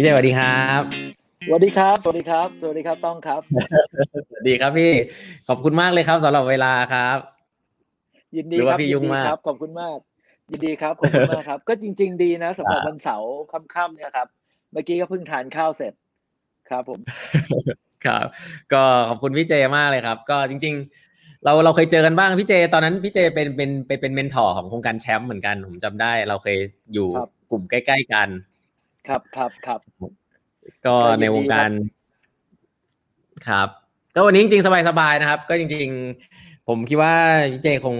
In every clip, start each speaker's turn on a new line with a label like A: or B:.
A: พี่เจสวัสดีครับ
B: สวัสดีครับ สวัสดีครับ สวัสดีครับต้องครับ
A: สวัสดีครับพี่ ขอบคุณมากเลยครับสำหรับเวลาครับ
B: ยินดี
A: หรือ
B: ค
A: ว่า
B: รับ
A: พี่
B: ยิ
A: ยุ่ง
B: ดี
A: มาก
B: ครับ ขอบคุณมาก ยินดีครับ ขอบคุณมากครับ ก็จริง ๆ ดีนะสำหรับ
A: ครับ
B: วันเสาร์ค่ำๆเนี่ยครับ เมื่อกี้ก็เพิ่งทานข้าวเสร็จครับผม
A: ครับ ก็ขอบคุณพี่เจมากเลยครับ ก็จริง ๆ เราเราเคยเจอกันบ้างพี่เจ ตอนนั้นพี่เจเป็นเป็นเป็นเป็น mentor ของโครงการแชมป์เหมือนกัน ผมจำได้ เราเคยอยู่
B: ครับ
A: กลุ่มใกล้ ๆ กัน
B: ครับครับครับ
A: ก็
B: ก็ยินดี
A: ในวงการครับ ก็วันนี้จริงๆสบายๆนะครับ ก็จริง ๆ ผมคิดว่าพี่เจคง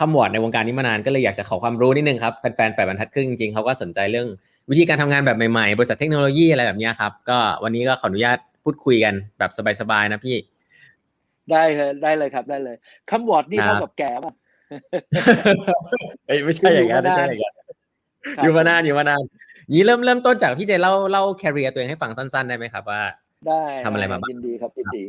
A: ขมวดในวงการนี้มานานก็เลยอยากจะขอความรู้นิดนึงครับแฟนๆแปดบรรทัดครึ่งจริงๆเขาก็สนใจเรื่องวิธีการทำงานแบบใหม่ๆ บริษัทเทคโนโลยีอะไรแบบเนี้ยครับ ก็วันนี้ก็ขออนุญาตพูดคุยกันแบบสบายๆนะพี่
B: ได้เลยได้เลยครับได้เลยคำวอร์ดนี่
A: ครับ
B: เท่ากับแก่ป่ะ
A: เอ้ยไม่ใช่อย่างนั้น
B: อยู่
A: ไม่
B: มานาน
A: ใช่อย่างนั้น
B: ครับ
A: อยู่มานานอยู่มานาน นี้เริ่มเริ่มต้นจากพี่เจเล่าเล่าแคริเอร์ตัวเองให้ฟังสั้นๆ ได้ไหมครับว่า
B: ได้
A: ทำอะไรมาบ้าง
B: ยินดีครับยินดี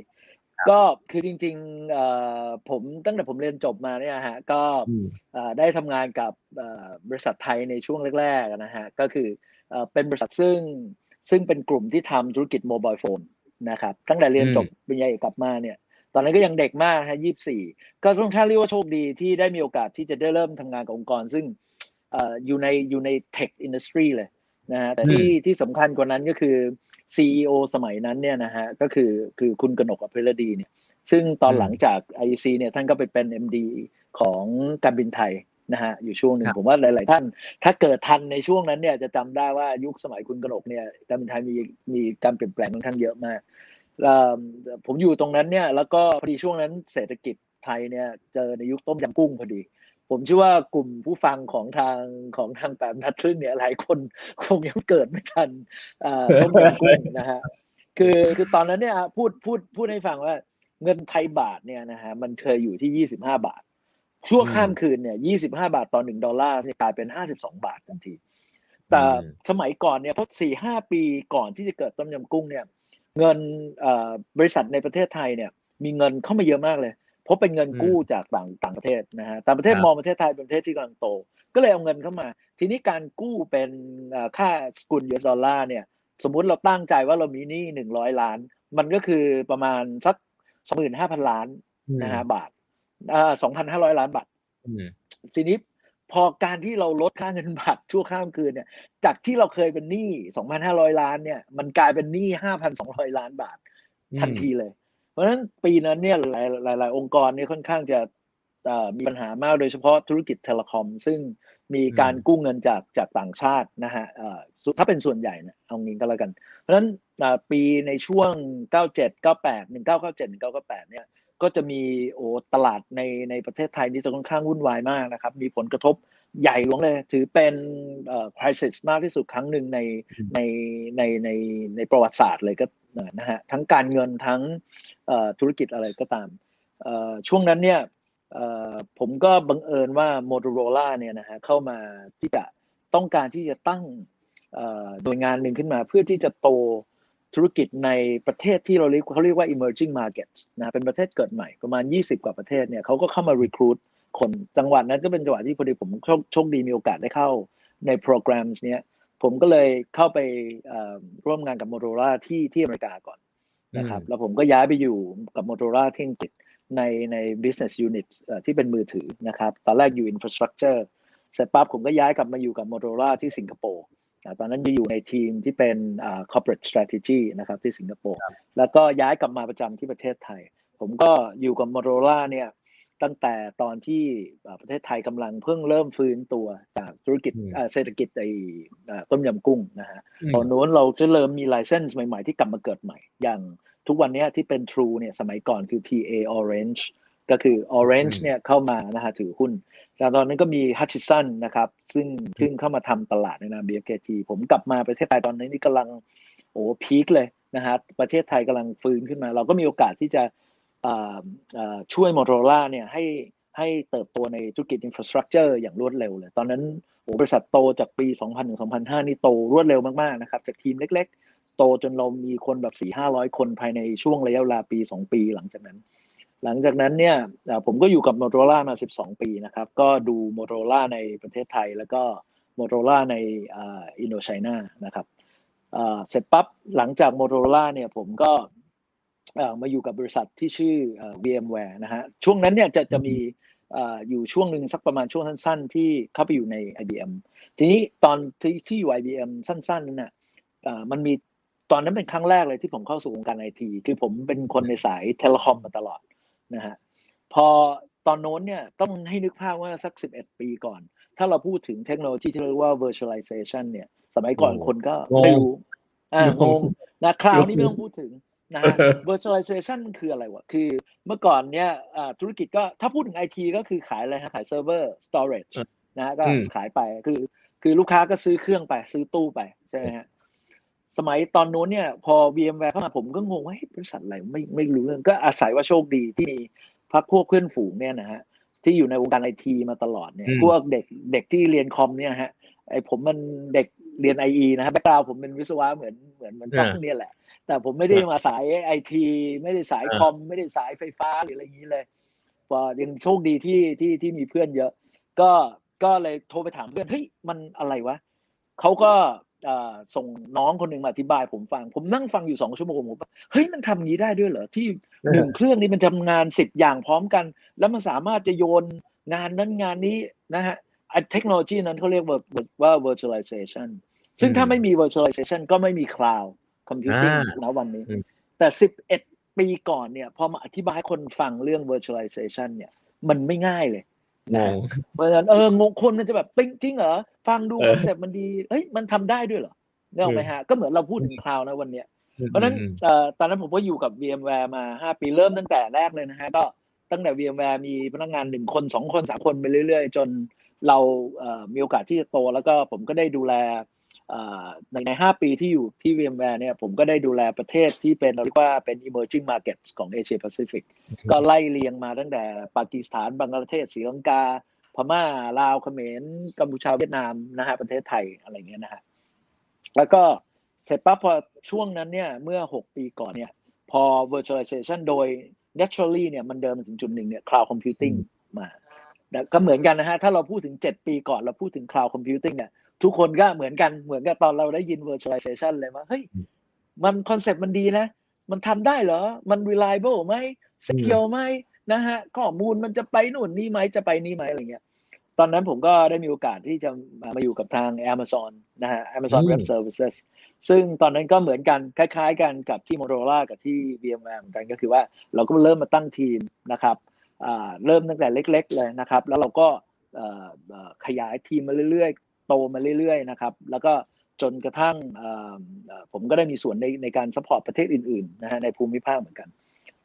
B: ก็คือจริงๆเอ่อผมตั้งแต่ผมเรียนจบมาเนี่ยฮะก็
A: อืม
B: เอ่อได้ทำงานกับเอ่อบริษัทไทยในช่วงแรกๆนะฮะก็คือเอ่อเป็นบริษัทซึ่งซึ่งเป็นกลุ่มที่ทำธุรกิจโมบายโฟนนะครับตั้งแต่เรียนจบปริญญาเอกกลับมาเนี่ย ตอนนั้นก็ยังเด็กมากฮะยี่สี่ก็ต้องถ้าเรียกว่าโชคดีที่ได้มีโอกาสที่จะได้เริ่มทำงานกับองค์กร ซึ่งเอ่ออยู่ในอยู่ในเทคอินดัสทรีเลย นะฮะแต่ที่ที่สำคัญกว่านั้นก็คือ CEO สมัยนั้นเนี่ยนะฮะก็คือคือคุณกนกอภิรดีเนี่ย ซึ่งตอน
A: อืม
B: หลังจาก IEC เนี่ยท่านก็ไปเป็น MD ของการบินไทยนะฮะอยู่ช่วงหนึ่ง
A: ครับ
B: ผมว่าหลาย ๆ ท่าน ถ้าเกิดทันในช่วงนั้นเนี่ยจะจำได้ว่ายุคสมัยคุณกนกเนี่ยการบินไทยมีมีการเปลี่ยนแปลงค่อนข้างเยอะมากเอ่อผมอยู่ตรงนั้นเนี่ยแล้วก็พอดีช่วงนั้นเศรษฐกิจไทยเนี่ยเจอในยุคต้มยำกุ้งพอดี ผมเชื่อว่ากลุ่มผู้ฟังของทางของทางแปมทัดครึ่งเนี่ยหลายคนคงยังเกิดไม่ทันเอ่อต้มยำกุ้งนะฮะคือคือตอนนั้นเนี่ยพูดพูดพูดให้ฟังว่าเงินไทยบาทเนี่ยนะฮะมันเคยอยู่ที่ยี่สิบห้าบาท ชั่ว
A: อืม
B: ข้ามคืนเนี่ยยี่สิบห้าบาทต่อหนึ่งดอลลาร์เนี่ยกลายเป็นห้าสิบสองบาททันที แต่
A: อืม
B: สมัยก่อนเนี่ยเพราะสี่ห้าปีก่อนที่จะเกิดต้มยำกุ้งเนี่ย เงินเอ่อบริษัทในประเทศไทยเนี่ย มีเงินเข้ามาเยอะมากเลย เพราะเป็นเงินกู้จากต่างต่างประเทศนะฮะต่างประเทศ
A: ครับ
B: มองประเทศไทยเป็นประเทศที่กำลังโต ก็เลยเอาเงินเข้ามา ทีนี้การกู้เป็นเอ่อค่าสกุล US dollar เนี่ยสมมุติเราตั้งใจว่าเรามีหนี้หนึ่งร้อยล้าน มันก็คือประมาณสักสองหมื่นห้าพันล้านนะฮะบาทอ่าสองพันห้าร้อยล้านบาท
A: อืม
B: ทีนี้พอการที่เราลดค่าเงินบาทชั่วข้ามคืนเนี่ย จากที่เราเคยเป็นหนี้สองพันห้าร้อยล้านเนี่ย มันกลายเป็นหนี้ห้าพันสองร้อยล้านบาท ทันทีเลย เพราะฉะนั้นปีนั้นเนี่ยหลายหลายหลายองค์กรเนี่ยค่อนข้างจะมีปัญหามากโดยเฉพาะธุรกิจเทเลคอม ซึ่งมีการกู้เงินจากจากต่างชาตินะฮะถ้าเป็นส่วนใหญ่นะเอางี้ก็แล้วกัน เพราะฉะนั้นอ่าปีในช่วง 97 98 1997 1998 เนี่ยก็จะมีโอ้ตลาดในในประเทศไทยนี่จะค่อนข้างวุ่นวายมากนะครับ มีผลกระทบใหญ่หลวงเลย ถือเป็นเอ่อ crisis มากที่สุดครั้งหนึ่งในในในในในประวัติศาสตร์เลยก็ นะฮะทั้งการเงินทั้งธุรกิจอะไรก็ตามช่วงนั้นเนี่ยผมก็บังเอิญว่า Motorola เนี่ยนะฮะเข้ามาที่จะต้องการที่จะตั้งเอ่อหน่วยงานหนึ่งขึ้นมา เพื่อที่จะโตธุรกิจในประเทศที่เราเรียกเขาเรียกว่า emerging markets นะเป็นประเทศเกิดใหม่ประมาณ 20 กว่าประเทศเนี่ยเขาก็เข้ามา recruit คนจังหวัดนั้นก็เป็นจังหวัดที่พอดีผมโชคโชคดีมีโอกาสได้เข้าในโปรแกรมเนี้ย ผมก็เลยเข้าไปเอ่อร่วมงานกับ Motorola ที่ที่อเมริกาก่อนนะครับ
A: อืม
B: แล้วผมก็ย้ายไปอยู่กับ Motorola ที่อังกฤษในใน business unit เอ่อที่เป็นมือถือนะครับ ตอนแรกอยู่ infrastructure เสร็จปั๊บผมก็ย้ายกลับมาอยู่กับ Motorola ที่สิงคโปร์นะตอนนั้นอยู่ในทีมที่เป็นอ่า corporate strategy นะครับที่สิงคโปร์แล้วก็ย้ายกลับมาประจำที่ประเทศไทย ผมก็อยู่กับ Motorola เนี่ย ตั้งแต่ตอนที่เอ่อประเทศไทยกำลังเพิ่งเริ่มฟื้นตัวจากธุรกิจ
A: อืม
B: เอ่อเศรษฐกิจไอ้เอ่อต้มยำกุ้งนะฮะ
A: อืม
B: ตอนนู้นเราจะเริ่มมีไลเซนส์ใหม่ๆที่กลับมาเกิดใหม่ อย่างทุกวันเนี้ยที่เป็น True เนี่ยสมัยก่อนคือ TA Orange ก็คือ Orange
A: อืม
B: เนี่ยเข้ามานะฮะถือหุ้นแล้วตอนนั้นก็มี Hutchison นะครับ ซึ่งซึ่งเข้ามาทำตลาดในนาม BFKT ผมกลับมาประเทศไทยตอนนี้นี่กำลังโอ้พีคเลยนะฮะประเทศไทยกำลังฟื้นขึ้นมา เราก็มีโอกาสที่จะอ่าอ่า ช่วย Motorola เนี่ยให้ให้เติบโตในธุรกิจ infrastructure อย่างรวดเร็วเลย ตอนนั้นโอ้บริษัทโตจากปี 2000ถึง2005 นี่โตรวดเร็วมากๆนะครับ จากทีมเล็ก ๆ โตจนเรามีคนแบบ 4-500 คนภายในช่วงระยะเวลาปี 2 ปีหลังจากนั้น หลังจากนั้นเนี่ยผมก็อยู่กับ Motorola มา 12 ปีนะครับ ก็ดู Motorola ในประเทศไทย แล้วก็ Motorola ในอินโดไชน่านะครับเสร็จปั๊บหลังจาก Motorola เนี่ยผมก็ มาอยู่กับบริษัทที่ชื่อเอ่อ VMware นะฮะช่วงนั้นเนี่ยจะจะมีเอ่ออยู่ช่วงหนึ่งสักประมาณช่วงสั้น ๆ ที่เข้าไปอยู่ใน IBM ทีนี้ตอนที่ที่อยู่ IBM สั้นๆนั้นน่ะเอ่อมันมีตอนนั้นเป็นครั้งแรกเลยที่ผมเข้าสู่วงการไอทีคือผมเป็นคนในสายเทเลคอมมาตลอดนะฮะพอตอนโน้นเนี่ยต้องให้นึกภาพว่าสัก 11 ปีก่อน ถ้าเราพูดถึงเทคโนโลยีที่เรียกว่า virtualization เนี่ย สมัยก่อน
A: โอ้
B: คนก็
A: งง
B: ไม่รู้อ่าง
A: ง
B: ง
A: ง
B: นะคราวนี้
A: งง
B: ไม่ต้องพูดถึง นะฮะ virtualization คืออะไรวะ คือเมื่อก่อนเนี่ยอ่าธุรกิจก็ถ้าพูดถึงไอทีก็คือขายอะไรฮะขายเซิร์ฟเวอร์ storage
A: อืม
B: นะฮะก็
A: อืม
B: ขายไปคือ คือลูกค้าก็ซื้อเครื่องไป ซื้อตู้ไปใช่ไหมฮะสมัยตอนนู้นเนี่ย พอ VMware เข้ามาผมก็งงว่าเฮ้ยบริษัทอะไรไม่ไม่รู้เรื่องก็อาศัยว่าโชคดีที่มีพักพวกเพื่อนฝูงเนี่ยนะฮะที่อยู่ในวงการไอทีมาตลอดเนี่ย
A: อืม
B: พวกเด็กเด็กที่เรียนคอมเนี่ยฮะไอผมมันเด็ก เรียนไอนะฮะแบ็กกราวผมเป็นวิศวะเหมือนเหมือนเหมือนต้องเนี่ยแหละ แต่ผมไม่ได้มาสายไอทีไม่ได้สายคอม ไม่ได้สายไฟฟ้าหรืออะไรอย่างนี้เลยพอยังโชคดีที่ที่ที่มีเพื่อนเยอะ ก็ก็เลยโทรไปถามเพื่อนเฮ้ยมันอะไรวะเขาก็เอ่อส่งน้องคนหนึ่งมาอธิบายผมฟัง ผมนั่งฟังอยู่สองชั่วโมงผมว่าเฮ้ยมันทำอย่างนี้ได้ด้วยเหรอที่หนึ่งเครื่องนี้มันทำงานสิบอย่างพร้อมกัน แล้วมันสามารถจะโยนงานนั้นงานนี้นะฮะไอ้ เทคโนโลยีนั้นเขาเรียกว่าว่า virtualization ซึ่งถ้าไม่มี virtualization ก็ไม่มี cloud computing
A: อ่า
B: นะวันนี้
A: อืม
B: แต่ 11 ปีก่อนเนี่ย พอมาอธิบายให้คนฟังเรื่อง virtualization เนี่ย มันไม่ง่ายเลย
A: งง
B: เพราะฉะนั้นเอองงคนมันจะแบบปิ๊งจริงเหรอ ฟังดู
A: เออ
B: ค
A: อ
B: นเซ็ปต์มันดีเฮ้ยมันทำได้ด้วยเหรอเนี่ยเอาไหมฮะ ก็เหมือนเราพูดถึง cloud นะวันเนี้ยเพราะฉะนั้น
A: อืม
B: เอ่อตอนนั้นผมก็อยู่กับ VMware มา 5 ปีเริ่มตั้งแต่แรกเลยนะฮะ ก็ตั้งแต่ VMware มีพนักงานหนึ่งคนสองคนสามคนไปเรื่อยๆ จน เราเอ่อมีโอกาสที่จะโตแล้วก็ผมก็ได้ดูแลเอ่อในใน 5 ปีที่อยู่ที่ VMware เนี่ยผมก็ได้ดูแลประเทศที่เป็นเราเรียกว่าเป็น emerging markets ของ Asia Pacific ก็ไล่เรียงมาตั้งแต่ปากีสถานบังกลาเทศศรีลังกา พม่าลาวเขมรกัมพูชาเวียดนามนะฮะประเทศไทยอะไรเงี้ยนะฮะแล้วก็เสร็จปั๊บพอช่วงนั้นเนี่ยเมื่อ 6 ปีก่อนเนี่ยพอ virtualization โดย naturally เนี่ยมันเดินมาถึงจุดหนึ่งเนี่ย cloud computing มาแต่ ก็เหมือนกันนะฮะ ถ้าเราพูดถึง 7 ปีก่อนเราพูดถึง cloud computing เนี่ยทุกคนก็เหมือนกันเหมือนกับตอนเราได้ยิน virtualization เลยว่าเฮ้ยมันคอนเซ็ปต์มันดีนะ มันทำได้เหรอ มัน reliable ไหม secure ไหมนะฮะข้อมูลมันจะไปนู่นนี่ไหมจะไปนี่ไหมอะไรเงี้ยตอนนั้นผมก็ได้มีโอกาสที่จะมาอยู่กับทาง Amazon นะฮะ Amazon
A: อืม
B: Web Services ซึ่งตอนนั้นก็เหมือนกัน คล้ายๆกันกับที่ Motorola กับที่ VMware เหมือนกันก็คือว่าเราก็เริ่มมาตั้งทีมนะครับอ่า เริ่มตั้งแต่เล็ก ๆ เลยนะครับ แล้วเราก็ขยายทีมมาเรื่อยๆ โตมาเรื่อยๆนะครับแล้วก็จนกระทั่งผมก็ได้มีส่วนในในการ support ประเทศอื่นๆนะฮะในภูมิภาคเหมือนกัน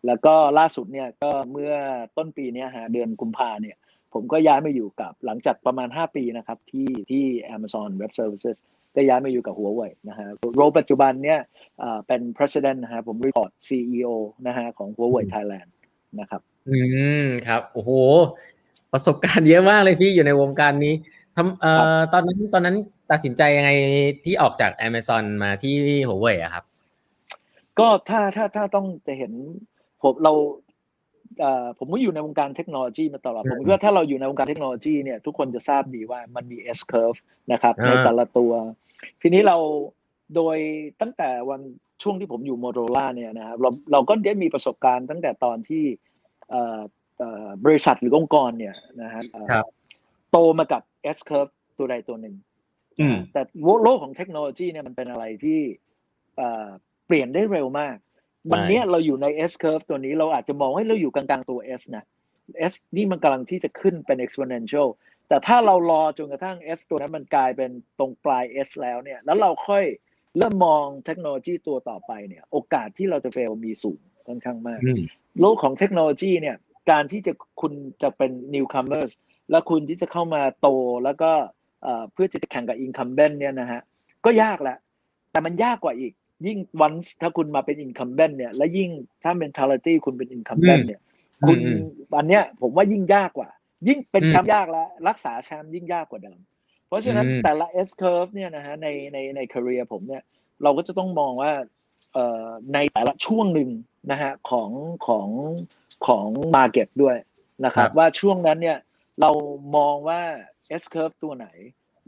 B: แล้วก็ล่าสุดเนี่ยก็เมื่อต้นปีนี้ฮะเดือนกุมภาเนี่ยผมก็ย้ายมาอยู่กับหลังจากประมาณ 5 ปีนะครับที่ที่ Amazon Web Services ก็ย้ายมาอยู่กับหัวเว่ยนะฮะโรปัจจุบันเนี่ยเป็น president นะฮะผมรีพอร์ต CEO นะฮะของหัวเว่ย Thailand นะครับ
A: อืมครับโอ้โห ประสบการณ์เยอะมากเลยพี่อยู่ในวงการนี้ทำเอ่อตอนนั้นตอนนั้นตัดสินใจยังไงที่ออกจาก Amazon มาที่หัวเว่ยอะครับ
B: ก็ถ้าถ้าถ้าต้องจะเห็นผมเราเอ่อผมก็อยู่ในวงการเทคโนโลยีมาตลอด
A: อืม
B: ผมคิดว่าถ้าเราอยู่ในวงการเทคโนโลยีเนี่ยทุกคนจะทราบดีว่ามันมี S curve นะครับ
A: อ่า
B: ในแต่ละตัว ทีนี้เราโดยตั้งแต่วัน ช่วงที่ผมอยู่โมโต r o ล่าเนี่ยนะครับเราเราก็ได้มีประสบการณ์ตั้งแต่ตอนที่เอ่อเอ่อบริษัทหรือองค์กรเนี่ยนะฮะเอ่อ
A: ครับ
B: โตมากับ S curve ตัวใดตัวหนึ่ง
A: อืม
B: แต่โลกของเทคโนโลยีเนี่ยมันเป็นอะไรที่เอ่อเปลี่ยนได้เร็วมาก วันเนี้ยเราอยู่ใน S curve ตัวนี้เราอาจจะมองว่าเราอยู่กลางๆตัว S นะ S นี่มันกำลังที่จะขึ้นเป็น exponential แต่ถ้าเรารอจนกระทั่ง S ตัวนั้นมันกลายเป็นตรงปลาย S แล้วเนี่ย แล้วเราค่อย เริ่มมองเทคโนโลยีตัวต่อไปเนี่ย โอกาสที่เราจะเฟลมีสูงค่อนข้างมาก
A: อืม
B: โลกของเทคโนโลยีเนี่ย การที่จะคุณจะเป็น newcomers แล้วคุณที่จะเข้ามาโตแล้วก็เอ่อเพื่อจะแข่งกับ incumbent เนี่ยนะฮะก็ยากแหละ แต่มันยากกว่าอีก ยิ่ง once ถ้าคุณมาเป็น incumbent เนี่ย และยิ่งถ้า mentality คุณเป็น incumbent เนี่ย คุณ
A: อืม
B: อันเนี้ยผมว่ายิ่งยากกว่า ยิ่งเป็น
A: อืม
B: แชมป์ยากแล้ว รักษาแชมป์ยิ่งยากกว่าเดิม เพราะฉะนั้น
A: อืม
B: แต่ละ S curve เนี่ยนะฮะในในใน career ผมเนี่ยเราก็จะต้องมองว่าเอ่อในแต่ละช่วงหนึ่งนะฮะของของของ market ด้วยนะครับว่าช่วงนั้นเนี่ยเรามองว่า S curve ตัวไหน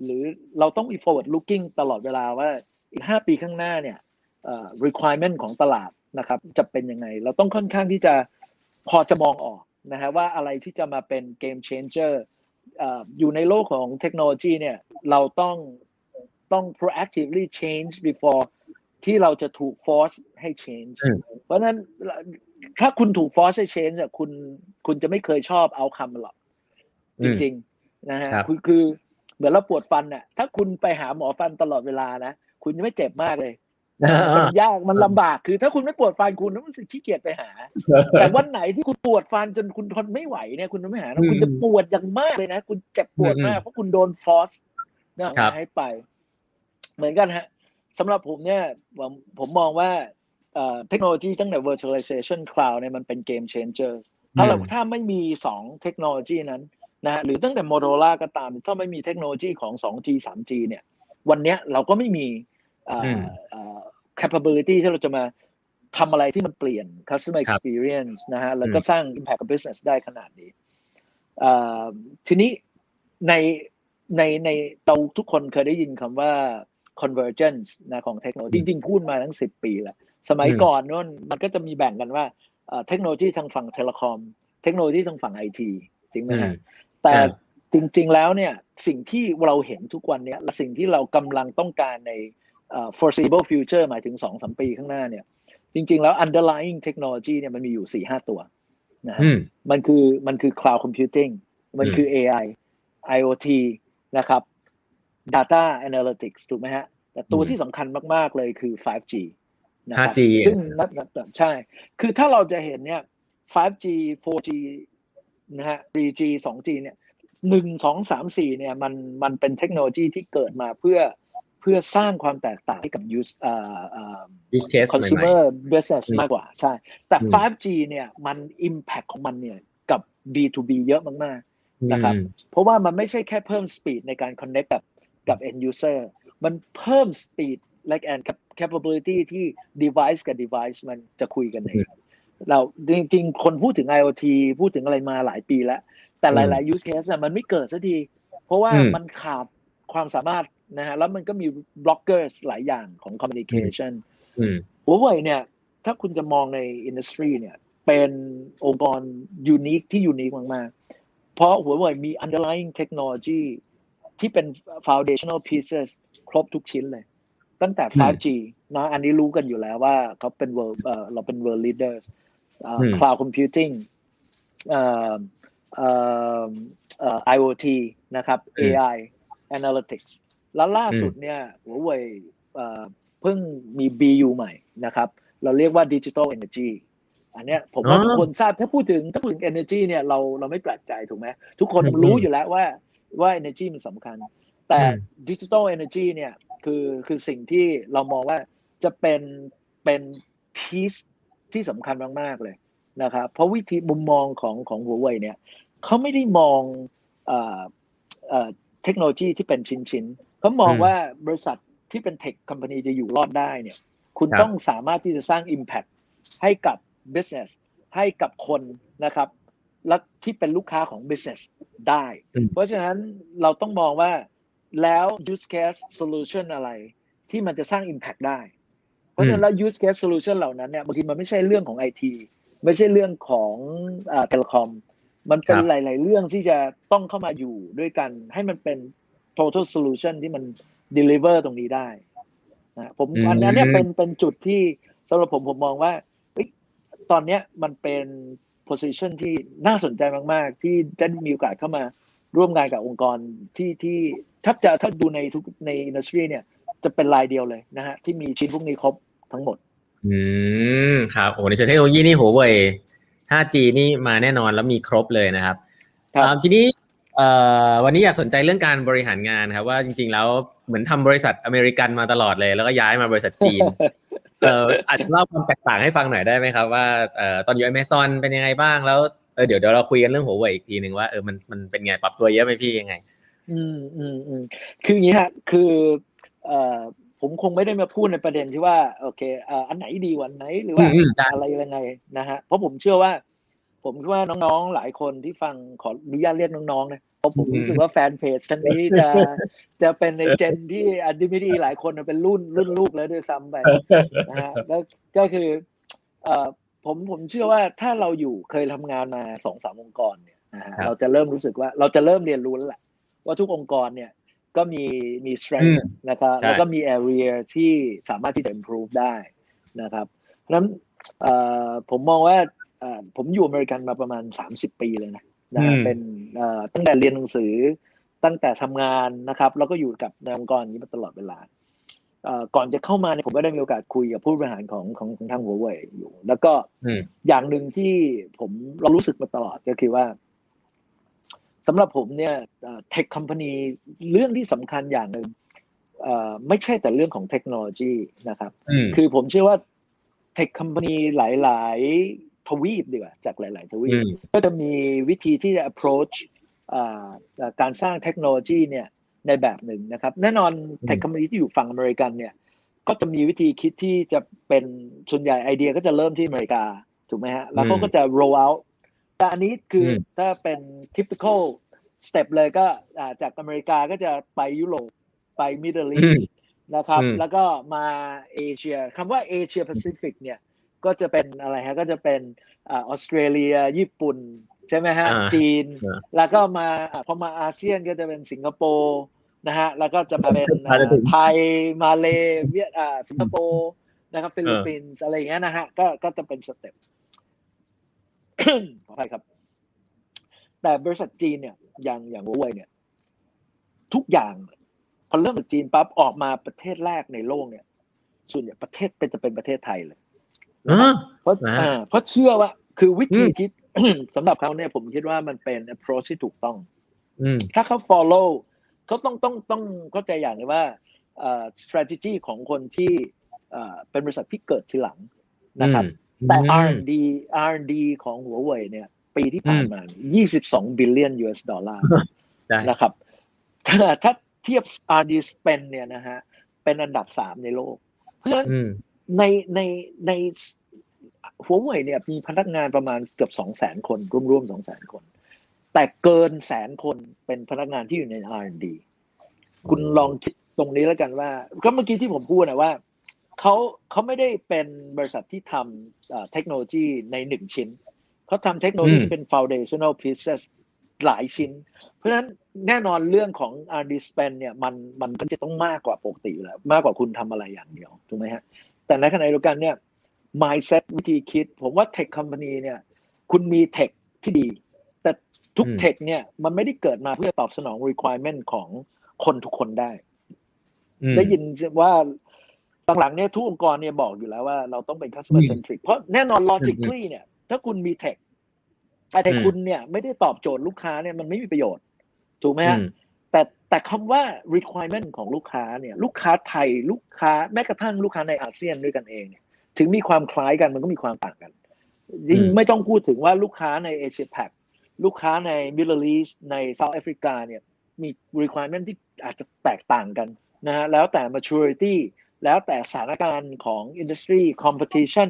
B: หรือเราต้องมี forward looking ตลอดเวลาว่าอีกห้าปีข้างหน้าเนี่ยเอ่อ requirement ของตลาดนะครับจะเป็นยังไง เราต้องค่อนข้างที่จะพอจะมองออกนะฮะว่าอะไรที่จะมาเป็น game changer เอ่ออยู่ในโลกของเทคโนโลยีเนี่ยเราต้องต้อง proactively change before ที่เราจะถูก force ให้ change
A: อืม
B: เพราะฉะนั้นถ้าคุณถูก force ให้ change อะคุณคุณจะไม่เคยชอบ outcome มันหรอกจริงๆนะฮะ
A: ครับ
B: คือคือเหมือนเราปวดฟันน่ะถ้าคุณไปหาหมอฟันตลอดเวลานะ คุณจะไม่เจ็บมากเลย มันยากมันลำบากคือถ้าคุณไม่ปวดฟันคุณต้องรู้สึกขี้เกียจไปหา แต่วันไหนที่คุณปวดฟันจนคุณทนไม่ไหวเนี่ยคุณไม่หานะ
A: อืม
B: คุณจะปวดอย่างมากเลยนะ คุณเจ็บปวดมาก
A: อืม
B: เพราะคุณโดนฟอสนะครับให้ไป เหมือนกันฮะสำหรับผมเนี่ยผมผมมองว่าเอ่อเทคโนโลยีตั้งแต่ virtualization cloud เนี่ยมันเป็น game changer ถ้าเรา
A: อืม
B: ถ้าไม่มีสองเทคโนโลยีนั้นนะฮะหรือตั้งแต่ Motorola ก็ตาม ถ้าไม่มีเทคโนโลยีของ 2G 3G เนี่ย วันเนี้ยเราก็ไม่มีเอ่อ
A: อืม
B: เอ่อ capability ที่เราจะมาทำอะไรที่มันเปลี่ยน customer
A: ครับ
B: experience นะฮะแล้วก็
A: อืม
B: สร้าง impact กับ business ได้ขนาดนี้เอ่อทีนี้ในในในเราทุกคนเคยได้ยินคำว่า convergence นะของเทคโนโลยีจริง ๆ พูดมาทั้งสิบปีแล้ว สมัย
A: อืม
B: ก่อนนู่นมันก็จะมีแบ่งกันว่าเอ่อเทคโนโลยีทางฝั่งเทเลคอม เทคโนโลยีทางฝั่งไอทีจริงไหม
A: อืม
B: ฮะแต่
A: อ่า
B: จริง ๆ แล้วเนี่ยสิ่งที่เราเห็นทุกวันเนี้ยและสิ่งที่เรากำลังต้องการในเอ่อ foreseeable future หมายถึงสองสามปีข้างหน้าเนี่ย จริง ๆ แล้ว underlying technology เนี่ยมันมีอยู่สี่ห้าตัวนะฮะ
A: อืม
B: มันคือมันคือ cloud computing มันคือ AI IoT นะครับ data analytics ถูกไหมฮะ แต่ตัว
A: อืม
B: ที่สำคัญมาก ๆ เลยคือ 5G นะครับ
A: 5G
B: ซึ่งนับนับนับใช่ คือถ้าเราจะเห็นเนี่ย 5G 4G นะฮะ 3G 2G เนี่ยหนึ่งสองสามสี่เนี่ยมันมันเป็นเทคโนโลยีที่เกิดมาเพื่อ เพื่อสร้างความแตกต่างให้กับ use เอ่อเอ่อ
A: use case ใหม่
B: consumer business
A: อืม
B: มากกว่าใช่ แต่
A: อืม
B: 5G เนี่ยมัน impact ของมันเนี่ยกับ B2B เยอะมาก
A: ๆ
B: นะครับ
A: อืม
B: ๆเพราะว่ามันไม่ใช่แค่เพิ่ม speed ในการ connect กับกับ end user มันเพิ่ม speed like and capability ที่ device กับ device มันจะคุยกันเองเราจริงๆ คนพูดถึง IoT พูดถึงอะไรมาหลายปีแล้ว แต่หลายๆ use case อะมันไม่เกิดสักที เพราะว่า
A: อืม
B: มันขาดความสามารถ นะฮะแล้วมันก็มี blockers หลายอย่างของ communication
A: อืม
B: หัวเว่ยเนี่ย ถ้าคุณจะมองในอินดัสทรีเนี่ย เป็นองค์กรยูนิคที่ยูนิคมากๆ เพราะหัวเว่ยมี underlying technology ที่เป็น foundational pieces ครบทุกชิ้นเลย ตั้งแต่
A: อืม
B: 5G นะอันนี้รู้กันอยู่แล้วว่าเขาเป็น world เอ่อเราเป็น world leaders เอ่ออ
A: ม
B: cloud computing เอ่อเอ่อเอ่อ IoT นะครับ
A: อืม
B: AI analytics แล้วล่าสุดเนี่ยหัวเว่ยเอ่อเพิ่งมี BU ใหม่นะครับ เราเรียกว่า Digital Energy อันเนี้ยผมว่า
A: อ๋อ
B: ทุกคนทราบถ้าพูดถึงถ้าพูดถึง energy เนี่ยเราเราไม่แปลกใจถูกไหมทุกคน
A: อืม
B: รู้อยู่แล้วว่าว่า energy มันสำคัญ แต่
A: อืม
B: digital energy เนี่ยคือคือสิ่งที่เรามองว่าจะเป็นเป็น piece ที่สำคัญมาก ๆ เลยนะครับ เพราะวิธีมุมมองของของหัวเว่ยเนี่ยเขาไม่ได้มองเอ่อเอ่อเทคโนโลยีที่เป็นชิ้นๆ เขามอง
A: อืม
B: ว่าบริษัทที่เป็นเทคคอมพานีจะอยู่รอดได้เนี่ย คุณ
A: ครับ
B: ต้องสามารถที่จะสร้าง Impact ให้กับ business ให้กับคนนะครับ และที่เป็นลูกค้าของ business ได้
A: อืม
B: เพราะฉะนั้นเราต้องมองว่าแล้ว use case solution อะไรที่มันจะสร้าง Impact ได้ เพราะฉะนั้นแล้ว use case solution เหล่านั้นเนี่ยบางทีมันไม่ใช่เรื่องของ IT ไม่ใช่เรื่องของเทเลคอมมันเป็น
A: ครับ
B: หลาย ๆ เรื่องที่จะต้องเข้ามาอยู่ด้วยกัน ให้มันเป็น total solution ที่มัน deliver ตรงนี้ได้นะผม
A: อืม
B: อันนั้นเนี่ยเป็นเป็นจุดที่สำหรับผมผมมองว่าเฮ้ยตอนเนี้ยมันเป็น position ที่น่าสนใจมาก ๆ ที่จะมีโอกาสเข้ามาร่วมงานกับองค์กรที่ที่ถ้าจะถ้าดูในทุกในอินดัสทรีเนี่ยจะเป็นรายเดียวเลยนะฮะที่มีชิ้นพวกนี้ครบทั้งหมด
A: อืมครับโอ้ในเชิงเทคโนโลยีนี่หัวเว่ย 5G นี่มาแน่นอนแล้วมีครบเลยนะครับ
B: ครับ
A: อ่าทีนี้เอ่อ วันนี้อยากสนใจเรื่องการบริหารงานครับว่าจริง ๆ แล้วเหมือนทำบริษัทอเมริกันมาตลอดเลย แล้วก็ย้ายมาบริษัทจีนเอ่ออาจจะเล่าความแตกต่างให้ฟังหน่อยได้ไหมครับว่าเอ่อตอนอยู่ Amazon เป็นยังไงบ้างแล้วเออเดี๋ยวเดี๋ยวเราคุยกันเรื่องหัวเว่ยอีกทีหนึ่งว่าเออมันมันเป็นไงปรับตัวเยอะไหมพี่ยังไง
B: อืมอืมอืมคืออย่างนี้ฮะคือเอ่อผมคงไม่ได้มาพูดในประเด็นที่ว่าโอเคเอ่ออันไหนดีกวันไหนหรือว่า
A: อืมอืมใช่
B: อะไรยังไงนะฮะเพราะผมเชื่อว่า ผมคิดว่าน้องๆหลายคนที่ฟังขออนุญาตเรียกน้องๆนะ เพราะผมรู้สึกว่าแฟนเพจท่านนี้จะจะเป็นในเจนที่อันดีไม่ดีหลายคนเป็นรุ่นรุ่นลูกแล้วด้วยซ้ำไปนะฮะแล้วก็คือเอ่อผมผมเชื่อว่าถ้าเราอยู่เคยทำงานมาสองสามองค์กรเนี่ยนะฮะ
A: ครับ
B: เราจะเริ่มรู้สึกว่าเราจะเริ่มเรียนรู้แล้วแหละว่าทุกองค์กรเนี่ยก็มีมี
A: อื
B: strength
A: ม
B: นะครับ
A: ใช่
B: แล้วก็มี area ที่สามารถที่จะ improve ได้นะครับเพราะฉะนั้นเอ่อผมมองว่าเอ่อผมอยู่อเมริกันมาประมาณ 30 ปีเลยนะ นะฮะ
A: อืม
B: เป็นเอ่อตั้งแต่เรียนหนังสือตั้งแต่ทำงานนะครับ แล้วก็อยู่กับในองค์กรอย่างนี้มาตลอดเวลาเอ่อก่อนจะเข้ามาเนี่ยผมก็ได้มีโอกาสคุยกับผู้บริหารของของของทางหัวเว่ยอยู่ แล้วก็
A: อืม
B: อย่างหนึ่งที่ผมเรารู้สึกมาตลอดก็คือว่าสำหรับผมเนี่ยเทคคอมพานีเรื่องที่สำคัญอย่างหนึ่งเอ่อไม่ใช่แต่เรื่องของเทคโนโลยีนะครับ
A: อืม
B: คือผมเชื่อว่าเทคคอมพานีหลายๆ ทวีปดีกว่าจากหลาย ๆ ทวี
A: อื
B: ป
A: ม
B: ก็จะมีวิธีที่จะ approach อ่าอ่าการสร้างเทคโนโลยีเนี่ยในแบบหนึ่งนะครับ แน่นอน tech company ที่อยู่ฝั่งอเมริกันเนี่ยก็จะมีวิธีคิดที่จะเป็นส่วนใหญ่ไอเดียก็จะเริ่มที่อเมริกาถูกไหมฮะแล้วเขาก็จะ roll out แต่อันนี้คืออ
A: ม
B: ถ้าเป็น typical step เลยก็อ่าจากอเมริกาก็จะไปยุโรปไป Middle
A: อืม
B: East นะครับ
A: อืม
B: แล้วก็มาเอเชียคำว่าเอเชียแปซิฟิกเนี่ย ก็จะเป็นอะไรฮะก็จะเป็นอ่าออสเตรเลียญี่ปุ่น ใช่ไหมฮะ
A: อ่า
B: จีน
A: อ่า
B: แล้วก็มาอ่าพอมาอาเซียนก็จะเป็นสิงคโปร์นะฮะแล้วก็จะมาเป็น
A: พาจะถึง
B: ไทยมาเลเวียดอ่าสิงคโปร์นะครับฟิลิปปินส์อะไรอย่างเงี้ยนะฮะก็ก็จะเป็น step ขออภัยครับ แต่บริษัทจีนเนี่ยอย่างอย่างหัวเว่ยเนี่ย ทุกอย่างพอเริ่มจากจีนปั๊บออกมาประเทศแรกในโลกเนี่ย ส่วนใหญ่ประเทศเป็นจะเป็นประเทศไทยเลย
A: อ๋อ
B: เพราะ
A: นะฮะ
B: อ่าเพราะเชื่อว่า คือวิธี
A: อืม
B: คิดสำหรับเขาเนี่ยผมคิดว่ามันเป็น approach ที่ถูกต้อง
A: อืม
B: ถ้าเขา follow เขาต้องต้องต้องเข้าใจอย่างหนึงว่าเอ่อ strategy ของคนที่เอ่อเป็นบริษัทที่เกิดทีหลังนะครับ แต่
A: อืม
B: R&D R&D ของหัวเว่ยเนี่ย ปีที่ผ่าน
A: อืม
B: มา 22 billion US ดอลลาร์
A: ใช่
B: นะครับถ้าถ้าเทียบ R&D spend เนี่ยนะฮะ เป็นอันดับสามในโลก เพราะฉะนั้น
A: อืม
B: ในในในหัวเว่ยเนี่ยมีพนักงานประมาณเกือบสองแสนคนร่วมๆสองแสนคน แต่เกินแสนคนเป็นพนักงานที่อยู่ใน R&D คุณลองคิดตรงนี้แล้วกันว่า ก็เมื่อกี้ที่ผมพูดนะว่าเขาเขาไม่ได้เป็นบริษัทที่ทำเอ่อเทคโนโลยีในหนึ่งชิ้น เขาทำเทคโนโลยี
A: อืม
B: ที่เป็น foundational pieces หลายชิ้น เพราะฉะนั้นแน่นอนเรื่องของ R&D spend เนี่ยมันมันก็จะต้องมากกว่าปกติอยู่แล้ว มากกว่าคุณทำอะไรอย่างเดียวถูกไหมฮะ แต่ในขณะเดียวกันเนี่ย mindset วิธีคิด ผมว่า tech company เนี่ย คุณมี tech ที่ดี แต่ทุก
A: อืม
B: tech เนี่ย มันไม่ได้เกิดมาเพื่อตอบสนอง requirement ของคนทุกคนได้
A: อืม
B: ได้ยินว่าหลังๆเนี่ยทุกองค์กรเนี่ยบอกอยู่แล้วว่าเราต้องเป็น customer centric เพราะแน่นอน logically เนี่ย ถ้าคุณมี tech แต่
A: อืม
B: คุณเนี่ยไม่ได้ตอบโจทย์ลูกค้าเนี่ยมันไม่มีประโยชน์ ถูกไหม
A: อื
B: ฮะ
A: ม
B: แต่แต่คำว่า requirement ของลูกค้าเนี่ยลูกค้าไทยลูกค้าแม้กระทั่งลูกค้าในอาเซียนด้วยกันเองเนี่ยถึงมีความคล้ายกันมันก็มีความต่างกันยิ่ง
A: อืม
B: ไม่ต้องพูดถึงว่าลูกค้าในเอเชียแพคลูกค้าในมิดเดิลอีสในเซาท์แอฟริกาเนี่ยมี requirement ที่อาจจะแตกต่างกันนะฮะแล้วแต่ maturity แล้วแต่สถานการณ์ของ industry competition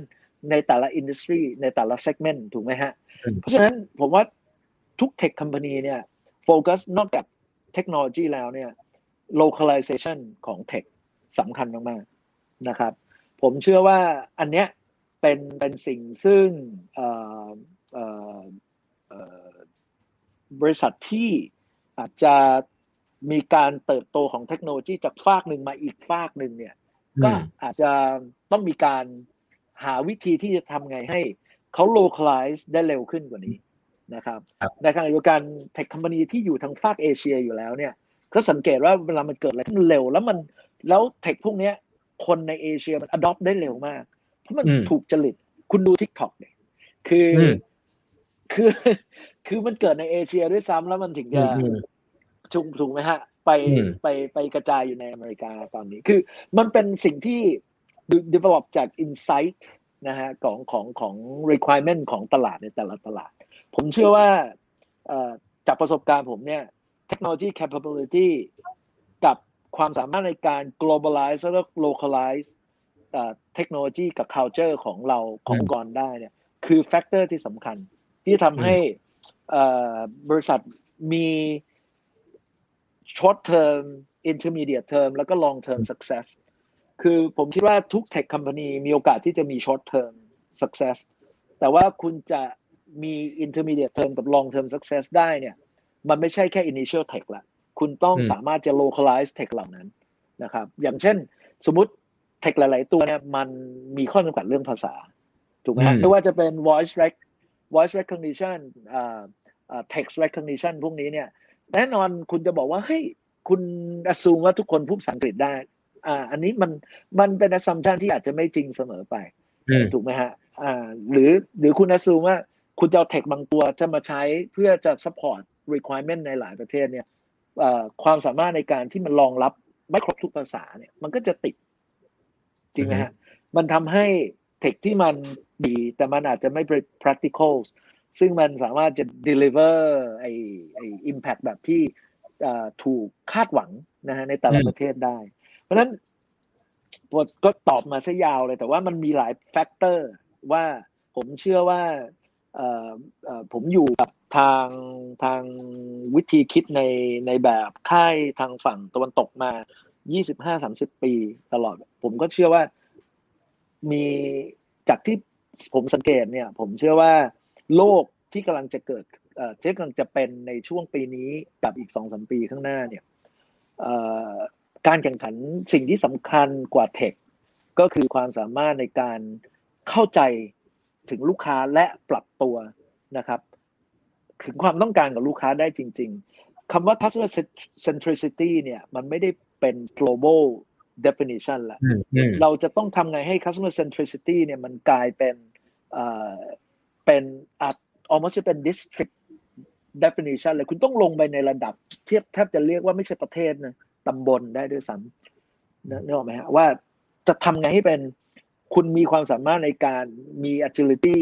B: ในแต่ละ industry ในแต่ละ segment ถูกไหมฮะ
A: อืม
B: เพราะฉะนั้นผมว่าทุก tech company เนี่ยโฟกัสนอกจาก เทคโนโลยีแล้วเนี่ย localization ของ tech สำคัญมากๆนะครับ ผมเชื่อว่าอันเนี้ยเป็นเป็นสิ่งซึ่งเอ่อเอ่อเอ่อบริษัทที่อาจจะมีการเติบโตของเทคโนโลยีจากฟากหนึ่งมาอีกฟากหนึ่งเนี่ย ก็อาจจะต้องมีการหาวิธีที่จะทำไงให้เขา localize ได้เร็วขึ้นกว่านี้ นะครับ
A: ครับ
B: ในขณะเดียวกันเทคคอมพานีที่อยู่ทางฝากเอเชียอยู่แล้วเนี่ยก็สังเกตว่าเวลามันเกิดอะไรขึ้นเร็ว แล้วมันแล้วเทคพวกเนี้ยคนในเอเชียมัน adopt ได้เร็วมาก เพราะมัน
A: อืม
B: ถูกจริตคุณดู TikTok เนี่ยคืออ
A: ม
B: คือคือมันเกิดในเอเชียด้วยซ้ำแล้วมันถึง
A: อื
B: จะ
A: มอืม
B: ถูกถูกไหมฮะ ไป
A: อืม
B: ไปไปกระจายอยู่ในอเมริกาตอนนี้ คือมันเป็นสิ่งที่ develop จาก insight นะฮะของของของ requirement ของตลาดในแต่ละตลาด ผมเชื่อว่าจากประสบการณ์ผมเนี่ย technology capability กับความสามารถในการ globalize แล้วก็ localize เทคโนโลยีกับ culture ของเราขององค์กรได้เนี่ยคือ factor ที่สำคัญ ที่ทำให้บริษัทมี short term intermediate term แล้วก็ long term success คือผมคิดว่าทุก tech company มีโอกาสที่จะมี short term success แต่ว่าคุณจะ มี intermediate term กับ long term success ได้เนี่ย มันไม่ใช่แค่ initial tech ละ คุณต้อง
A: อืม
B: สามารถจะ localize tech เหล่านั้นนะครับ อย่างเช่น สมมติ tech หลาย ๆ ตัวเนี่ยมันมีข้อจำกัดเรื่องภาษา ถูกไหมฮะ
A: อืม
B: ไม่ว่าจะเป็น voice rec voice recognition อ่าอ่า text recognition พวกนี้เนี่ย แน่นอนคุณจะบอกว่า เฮ้ย คุณ assume ว่าทุกคนพูดภาษาอังกฤษได้ อ่า อันนี้มัน มันเป็น assumption ที่อาจจะไม่จริงเสมอไป
A: อืม
B: ถูกไหมฮะ อ่า หรือ หรือคุณ assume ว่า คุณจะเอาเทคบางตัวจะมาใช้เพื่อจะ support requirement ในหลายประเทศเนี่ยเอ่อความสามารถในการที่มันรองรับไม่ครบทุกภาษาเนี่ยมันก็จะติด จริงไหมฮะ มันทำให้ tech ที่มันดีแต่มันอาจจะไม่ practical ซึ่งมันสามารถจะ deliver ไอไอ impact แบบที่เอ่อถูกคาดหวังนะฮะในแต่ละ
A: อืม
B: ประเทศได้ เพราะฉะนั้นผมก็ตอบมาซะยาวเลย แต่ว่ามันมีหลาย factor ว่าผมเชื่อว่าเอ่อเอ่อ ผมอยู่กับทางทางวิธีคิดในในแบบค่ายทางฝั่งตะวันตกมา 25-30 ปีตลอด ผมก็เชื่อว่ามีจากที่ผมสังเกตเนี่ย ผมเชื่อว่าโลกที่กำลังจะเกิดเที่กำลังจะเป็นในช่วงปีนี้กับอีกสองสามปีข้างหน้าเนี่ยการแข่งขันสิ่งที่สำคัญกว่าเทคก็คือความสามารถในการเข้าใจ ถึงลูกค้าและปรับตัวนะครับ ถึงความต้องการของลูกค้าได้จริง ๆคำว่า customer centricity เนี่ยมันไม่ได้เป็น global definition ละ
A: อืมอืม
B: เราจะต้องทำไงให้ customer centricity เนี่ยมันกลายเป็นเอ่อเป็นอาจ almost จะเป็น district definition เลยคุณต้องลงไปในระดับ เทียบแทบจะเรียกว่าไม่ใช่ประเทศนะตำบลได้ด้วยซ้ำนะนึกออกไหมฮะว่าจะทำไงให้เป็น คุณมีความสามารถในการมี agility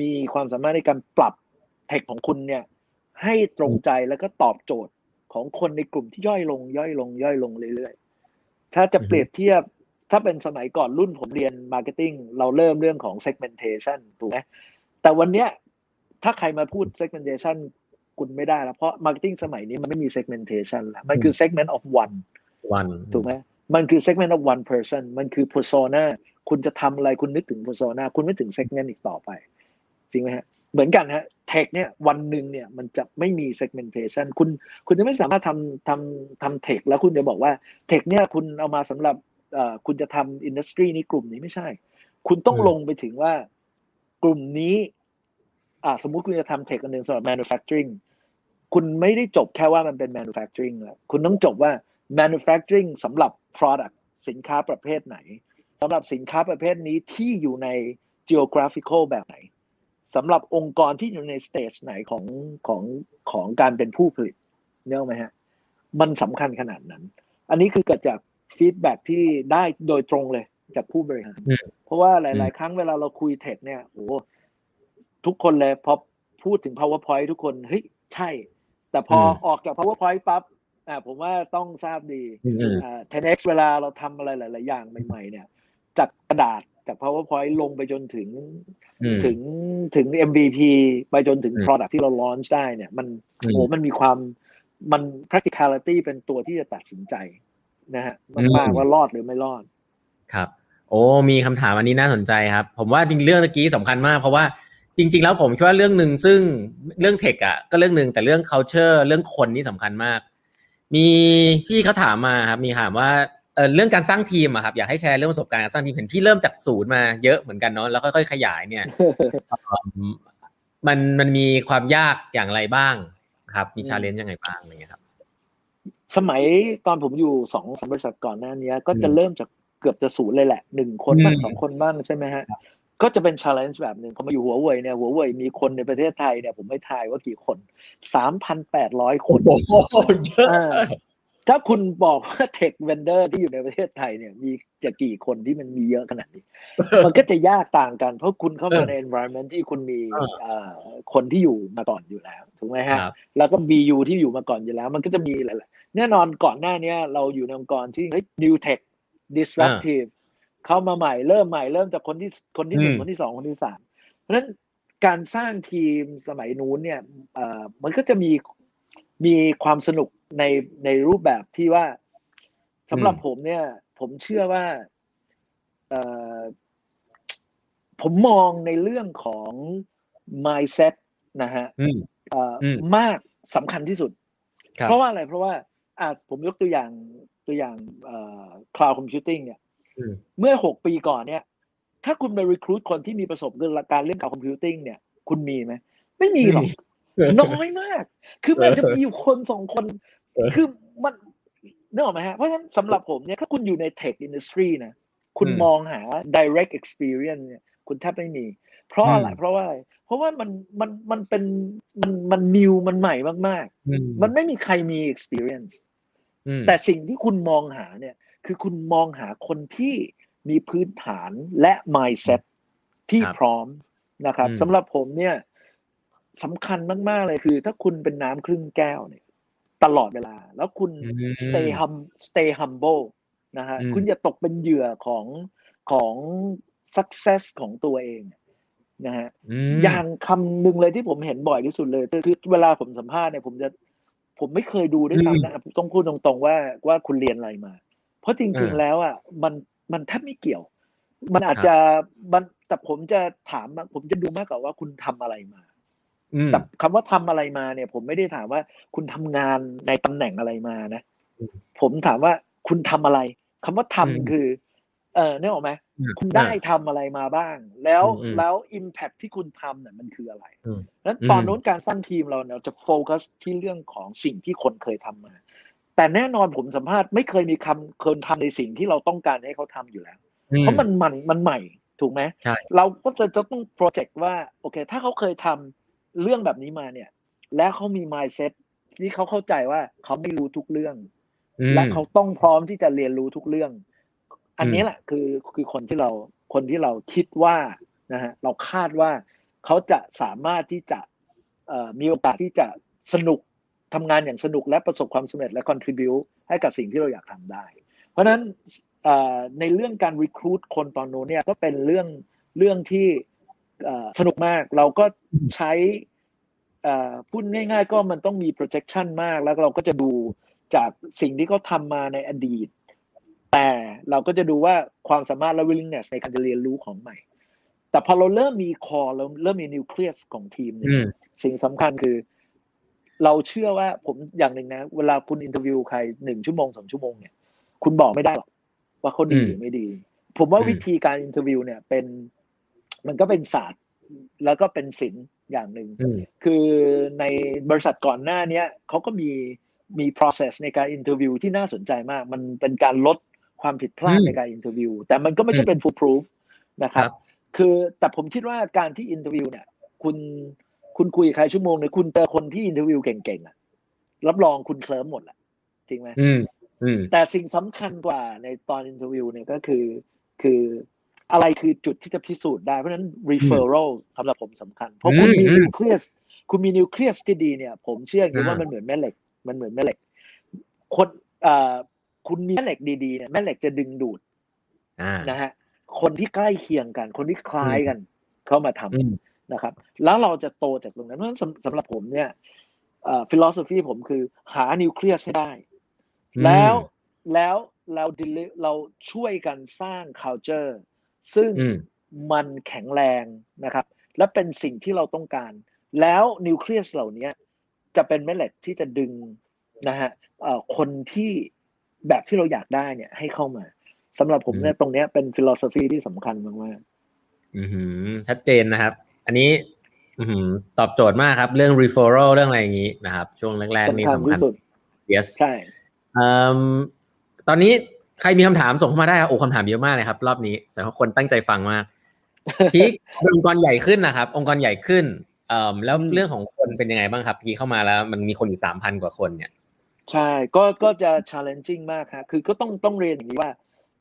B: มีความสามารถในการปรับ tech ของคุณเนี่ยให้ตรงใจแล้วก็ตอบโจทย์ของคนในกลุ่มที่ย่อยลง ย่อยลง ย่อยลงเรื่อยๆ ถ้าจะ
A: อือฮึ
B: เปรียบเทียบถ้าเป็นสมัยก่อนรุ่นผมเรียน marketing เราเริ่มเรื่องของ segmentation ถูกไหมแต่วันเนี้ยถ้าใครมาพูด segmentation คุณไม่ได้แล้วเพราะ marketing สมัยนี้มันไม่มี segmentation แล้วมันคือ segment of one
A: วัน
B: ถูกไหมมันคือ segment of one person มันคือ persona คุณจะทำอะไรคุณนึกถึง persona คุณไม่ถึง segment อีกต่อไป จริงไหมฮะ เหมือนกันฮะ tech เนี่ยวันหนึ่งเนี่ยมันจะไม่มี segmentation คุณคุณจะไม่สามารถทำทำทำ tech แล้วคุณจะบอกว่า tech เนี่ยคุณเอามาสำหรับเอ่อคุณจะทำ industry นี้กลุ่มนี้ไม่ใช่ คุณต้อง
A: อืม
B: ลงไปถึงว่ากลุ่มนี้อ่าสมมุติคุณจะทำ tech อันหนึ่งสำหรับ manufacturing คุณไม่ได้จบแค่ว่ามันเป็น manufacturing แล้วคุณต้องจบว่า manufacturing สำหรับ product สินค้าประเภทไหน สำหรับสินค้าประเภทนี้ที่อยู่ใน geographical แบบไหนสำหรับองค์กรที่อยู่ใน stage ไหนของของของการเป็นผู้ผลิตเนกอะไหมฮะมันสำคัญขนาดนั้น อันนี้คือเกิดจากฟีดแบ็ที่ได้โดยตรงเลยจากผู้บริหาร
A: อืม
B: เพราะว่าห
A: อื
B: ลาย
A: ม
B: ๆครั้งเวลาเราคุยเทคเนี่ยโอ้ทุกคนเลยพอพูดถึง powerpoint ทุกคนเฮ้ยใช่ แต่พอออกจาก powerpoint ปั๊บอ่าผมว่าต้องทราบดี
A: อืมอืม
B: อ่า 10x เวลาเราทำอะไรหลาย ๆ อย่างใหม่ ๆ เนี่ย จากกระดาษจาก powerpoint ลงไปจนถึง
A: อืม
B: ถึงถึง MVP ไปจนถึง
A: อืม
B: product ที่เรา launch ได้เนี่ย มัน
A: อืม
B: โอ้มันมีความมัน practicality เป็นตัวที่จะตัดสินใจนะฮะ
A: อืม
B: มากๆว่ารอดหรือไม่รอด
A: ครับ โอ้มีคำถามอันนี้น่าสนใจครับ ผมว่าจริงเรื่องเมื่อกี้สำคัญมากเพราะว่าจริง ๆ แล้วผมคิดว่าเรื่องหนึ่งซึ่งเรื่องเทคอะก็เรื่องหนึ่งแต่เรื่อง culture เรื่องคนนี่สำคัญมาก มีพี่เขาถามมาครับ มีถามว่า เออเรื่องการสร้างทีมอะครับอยากให้แชร์เรื่องประสบการณ์การสร้างทีมเห็นพี่เริ่มจากศูนย์มาเยอะเหมือนกันเนาะแล้วค่อยๆขยายเนี่ยอืมมันมันมีความยากอย่างไรบ้างครับ มี
B: อืม
A: ชาเลนจ์ยังไงบ้างอะไรเงี้ยครับ
B: สมัยตอนผมอยู่สองสามบริษัทก่อนหน้านี้ก็จะ
A: อืม
B: เริ่มจากเกือบจะศูนย์เลยแหละหนึ่งคนบ้าง
A: อืม
B: สองคนบ้างใช่ไหมฮะก็จะเป็น challenge แบบหนึ่งพอมาอยู่หัวเว่ยเนี่ยหัวเว่ยมีคนในประเทศไทยเนี่ยผมไม่ทายว่ากี่คนสามพันแปดร้อยคน
A: โอ้โหเยอะ
B: อ่า ถ้าคุณบอกว่าเทคเวนเดอร์ที่อยู่ในประเทศไทยเนี่ยมีจะกี่คนที่มันมีเยอะขนาดนี้ มันก็จะยากต่างกัน เพราะคุณเข้ามาใน environment ที่คุณมี
A: เออ
B: เอ่อคนที่อยู่มาก่อนอยู่แล้วถูกไหมฮะ
A: ครับ
B: แล้วก็ BU ที่อยู่มาก่อนอยู่แล้ว มันก็จะมีหลายๆแน่นอนก่อนหน้าเนี้ยเราอยู่ในองค์กรที่เฮ้ย new tech disruptive เข้ามาใหม่เริ่มใหม่เริ่มจากคนที่คนที่หนึ่ง
A: อืม
B: คนที่สองคนที่สามเพราะฉะนั้นการสร้างทีมสมัยนู้นเนี่ยเอ่อมันก็จะมีมีความสนุก ในในรูปแบบที่ว่าสำหรับ
A: อืม
B: ผมเนี่ย ผมเชื่อว่าเอ่อผมมองในเรื่องของ mindset นะฮะ
A: อืม
B: เอ่ออ
A: ม
B: มากสำคัญที่สุด
A: ครับ
B: เพราะว่าอะไรเพราะว่าอะผมยกตัวอย่างตัวอย่างเอ่อ cloud computing เนี่ย
A: อืม
B: เมื่อหกปีก่อนเนี่ย ถ้าคุณไป recruit คนที่มีประสบการณ์เรื่อง cloud computing เนี่ย คุณมีไหม ไม่มีหรอก น้อยมาก คือมันจะมีอยู่คนสองคน
A: เออ
B: คือมันนึกออกไหมฮะ เพราะฉะนั้นสำหรับผมเนี่ยถ้าคุณอยู่ใน tech industry นะ คุณ
A: อืม
B: มองหา direct experience เนี่ยคุณแทบไม่มี เพราะอะไร
A: อืม
B: เพราะว่าอะไร เพราะว่ามันมันมันเป็นมันมัน new มันใหม่มาก
A: อืม
B: ๆมันไม่มีใครมี experience
A: อืม
B: แต่สิ่งที่คุณมองหาเนี่ย คือคุณมองหาคนที่มีพื้นฐานและ mindset ที่
A: ครับ
B: พร้อมนะครับ
A: อืม
B: สำหรับผมเนี่ยสำคัญมาก ๆ เลยคือ ถ้าคุณเป็นน้ำครึ่งแก้วเนี่ย ตลอดเวลา แล้วคุณ
A: อืม
B: stay hum stay humble นะฮะ
A: อืม
B: คุณอย่าตกเป็นเหยื่อของของ success ของตัวเองนะฮะ
A: ม
B: อย่างคำหนึ่งเลยที่ผมเห็นบ่อยที่สุดเลยคือเวลาผมสัมภาษณ์เนี่ยผมจะผมไม่เคยดูด้วย
A: อืม
B: ซ้ำนะต้องพูดตรงๆว่าว่าคุณเรียนอะไรมา เพราะจริง
A: อ่า
B: ๆแล้วอะมันมันแทบไม่เกี่ยว มันอาจ
A: ครับ
B: จะมันแต่ผมจะถามอะผมจะดูมากกว่าว่าคุณทำอะไรมา
A: อืม
B: แต่คำว่าทำอะไรมาเนี่ย ผมไม่ได้ถามว่าคุณทำงานในตำแหน่งอะไรมานะ
A: อืม
B: ผมถามว่าคุณทำอะไรคำว่าทำ
A: อืม
B: คือ เออเนี่ยหรอกไหม
A: อืม
B: คุณได้ทำอะไรมาบ้าง แล้ว
A: อืม
B: แล้ว Impact ที่คุณทำเนี่ยมันคืออะไร
A: อืม
B: นั้น
A: อืม
B: ตอนนู้นการสร้างทีมเราเนี่ยจะโฟกัสที่เรื่องของสิ่งที่คนเคยทำมา แต่แน่นอนผมสัมภาษณ์ไม่เคยมีคำคนทำในสิ่งที่เราต้องการให้เขาทำอยู่แล้ว
A: อื
B: เพราะมันมันมันใหม่ถูกไหม
A: ใช่
B: เราก็จะจะต้องโปรเจกต์ว่าโอเค ถ้าเขาเคยทำ เรื่องแบบนี้มาเนี่ย และเขามี mindset ที่เขาเข้าใจว่าเขาไม่รู้ทุกเรื่อง
A: อืม
B: และเขาต้องพร้อมที่จะเรียนรู้ทุกเรื่อง อันนี้
A: อืม
B: แหละคือคือคนที่เราคนที่เราคิดว่านะฮะเราคาดว่าเขาจะสามารถที่จะเอ่อมีโอกาสที่จะสนุกทำงานอย่างสนุกและประสบความสำเร็จและ contribute ให้กับสิ่งที่เราอยากทำได้ เพราะฉะนั้นเอ่อในเรื่องการ recruit คนตอนนู้นเนี่ยก็เป็นเรื่องเรื่องที่เอ่อ สนุกมากเราก็ใช้เอ่อพูดง่าย ๆ ก็มันต้องมี projection มากแล้วเราก็จะดูจากสิ่งที่เขาทำมาในอดีต แต่เราก็จะดูว่าความสามารถและ willingness ในการจะเรียนรู้ของใหม่ แต่พอเราเริ่มมี core เราเริ่มมี nucleus ของทีมเนี่
A: อื
B: ย
A: ม
B: สิ่งสำคัญคือ เราเชื่อว่าผมอย่างหนึ่งนะ เวลาคุณอินเทอร์วิวใครหนึ่งชั่วโมงสองชั่วโมงเนี่ยคุณบอกไม่ได้หรอกว่าเขาดี
A: อืม
B: หรือไม่ดี ผมว่า
A: อืม
B: วิธีการ interview เนี่ยเป็น มันก็เป็นศาสตร์แล้วก็เป็นศิลป์อย่างหนึ่ง
A: อืม
B: คือในบริษัทก่อนหน้าเนี้ยเขาก็มีมี process ในการ interview ที่น่าสนใจมาก มันเป็นการลดความผิดพลาด
A: อืม
B: ในการ interview แต่มันก็ไม่ใช่
A: อืม
B: เป็น foolproof นะครับ
A: ครับ
B: คือแต่ผมคิดว่าการที่ interview เนี่ย คุณคุณคุยกับใครชั่วโมงเนี่ยคุณเจอคนที่ interview เก่งๆอะรับรองคุณเคลิ้มหมดแหละจริงไหม
A: อืมอืม
B: แต่สิ่งสำคัญกว่าในตอน interview เนี่ยก็คือ คือ อะไรคือจุดที่จะพิสูจน์ได้ เพราะฉะนั้น referral สำหรับผมสำคัญ เพราะคุณมี
A: อืม
B: nucleus คุณมี nucleus ที่ดีเนี่ยผมเชื่ออย่างนี้
A: อ่า
B: ว่ามันเหมือนแม่เหล็ก มันเหมือนแม่เหล็ก คนเอ่อคุณมีแม่เหล็กดีๆเนี่ยแม่เหล็กจะดึงดูด
A: อ่า
B: นะฮะคนที่ใกล้เคียงกัน คนที่คล้ายกัน เข้ามาทำ
A: อืม
B: นะครับ แล้วเราจะโตจากตรงนั้นเพราะฉะนั้นสำสำหรับผมเนี่ยเอ่อ philosophy ผมคือหานิวเคลียสให้ได้ แล้วแล้วเรา deli- เราช่วยกันสร้าง culture ซึ่ง
A: อืม
B: มันแข็งแรงนะครับ และเป็นสิ่งที่เราต้องการ แล้วนิวเคลียสเหล่านี้จะเป็นแม่เหล็กที่จะดึงนะฮะเอ่อคนที่แบบที่เราอยากได้เนี่ยให้เข้ามาสำหรับผมเนี่ยตรงเนี้ยเป็น philosophy ที่สำคัญมาก
A: อืมชัดเจนนะครับ อันนี้อืมตอบโจทย์มากครับ เรื่อง referral เรื่องอะไรอย่างนี้นะครับ ช่วงแรก
B: ๆ
A: ๆนี่
B: สำคัญ
A: สำคัญ
B: ที่สุด
A: yes
B: ใช่
A: เอ่อตอนนี้ ใครมีคำถามส่งเข้ามาได้ครับโอ้คำถามเยอะมากเลยครับ รอบนี้แสดงว่าคนตั้งใจฟังมากที่เป็นองค์กรใหญ่ขึ้นนะครับ องค์กรใหญ่ขึ้นเอ่อแล้ว
B: อืม
A: เรื่องของคนเป็นยังไงบ้างครับที่เข้ามาแล้วมันมีคนอยู่สามพันกว่าคนเนี่ย
B: ใช่ก็ก็จะ challenging มากครับคือก็ต้องต้องเรียนอย่างนี้ว่า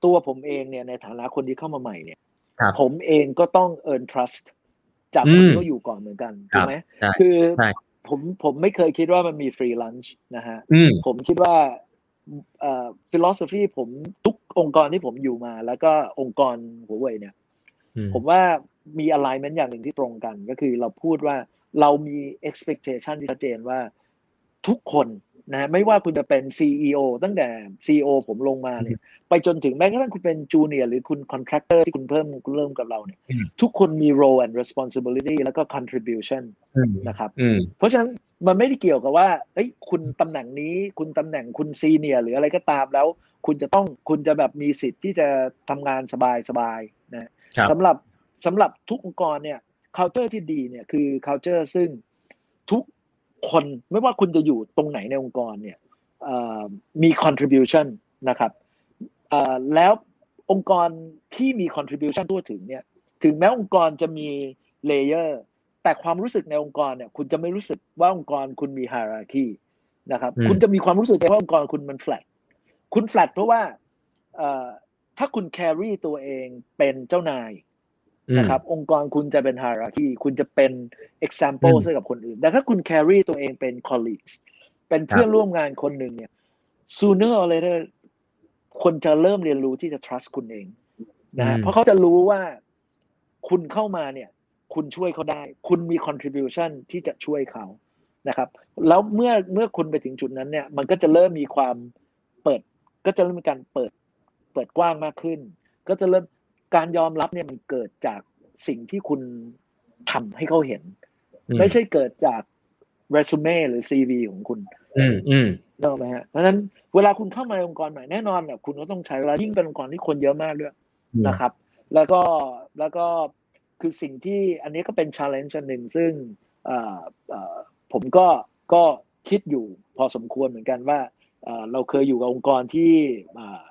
B: ตัวผมเองเนี่ยในฐานะคนที่เข้ามาใหม่เนี่ย
A: ครับ
B: ผมเองก็ต้อง earn trust จาก
A: อื
B: คน
A: ม
B: ที่เขาอยู่ก่อนเหมือนกัน
A: ครั
B: ถู
A: บ
B: กไหม
A: ใช่
B: คือ
A: ใช่
B: ผมผมไม่เคยคิดว่ามันมีฟรีลันช์นะฮะ
A: อืม
B: ผมคิดว่า เอ่อ philosophy ผมทุกองค์กรที่ผมอยู่มา แล้วก็องค์กรหัวเว่ยเนี่ย
A: อืม
B: ผมว่ามี alignment อย่างหนึ่งที่ตรงกัน ก็คือเราพูดว่าเรามี expectation ที่ชัดเจนว่าทุกคน นะไม่ว่าคุณจะเป็น CEO ตั้งแต่ CEO ผมลงมาเนี่ยไปจนถึงแม้กระทั่งคุณเป็น junior หรือคุณ contractor ที่คุณเพิ่มคุณเริ่มกับเราเนี่ย
A: อืม
B: ทุกคนมี role and responsibility แล้วก็ contribution
A: อืม
B: นะครับ
A: อืม
B: เพราะฉะนั้นมันไม่ได้เกี่ยวกับว่าเอ้ยคุณตำแหน่งนี้คุณตำแหน่งคุณ senior หรืออะไรก็ตามแล้ว คุณจะต้องคุณจะแบบมีสิทธิ์ที่จะทำงานสบายสบายๆนะครับสำหรับสำหรับทุกองค์กรเนี่ย culture ที่ดีเนี่ยคือ culture ซึ่งทุก คนไม่ว่าคุณจะอยู่ตรงไหนในองค์กรเนี่ยเอ่อมี contribution นะครับเอ่อแล้วองค์กรที่มี contribution ทั่วถึงเนี่ยถึงแม้องค์กรจะมี layer แต่ความรู้สึกในองค์กรเนี่ยคุณจะไม่รู้สึกว่าองค์กรคุณมี hierarchy นะครับ
A: อืม
B: คุณจะมีความรู้สึกว่าองค์กรคุณมัน flat คุณ flat เพราะว่าเอ่อถ้าคุณ carry ตัวเองเป็นเจ้านาย
A: อืม
B: นะครับ องค์กรคุณจะเป็น hierarchy คุณจะเป็น example
A: อืม
B: ให้กับคนอื่น แต่ถ้าคุณ carry ตัวเองเป็น colleagues เป็นเพื่อนร่วมงานคนหนึ่งเนี่ย sooner or later คนจะเริ่มเรียนรู้ที่จะ trust คุณเองนะฮะ
A: อืม
B: เพราะเขาจะรู้ว่าคุณเข้ามาเนี่ย คุณช่วยเขาได้ คุณมี contribution ที่จะช่วยเขานะครับ แล้วเมื่อเมื่อคุณไปถึงจุดนั้นเนี่ย มันก็จะเริ่มมีความเปิด ก็จะเริ่มมีการเปิด เปิดกว้างมากขึ้น ก็จะเริ่ม การยอมรับเนี่ยมันเกิดจากสิ่งที่คุณทำให้เขาเห็น
A: อื
B: ไม่ใช่เกิดจากเรซูเม่หรือ CV ของคุณ
A: อืมอืม
B: นึกออกไหมฮะเพราะฉะนั้นเวลาคุณเข้ามาในองค์กรใหม่แน่นอนเนี่ยคุณก็ต้องใช้เวลายิ่งเป็นองค์กรที่คนเยอะมากด้วยนะครับ แล้วก็แล้วก็คือสิ่งที่อันนี้ก็เป็น challenge อันหนึ่งซึ่งเอ่อเอ่อผมก็ก็คิดอยู่พอสมควรเหมือนกันว่าเอ่อเราเคยอยู่กับองค์กรที่อ่า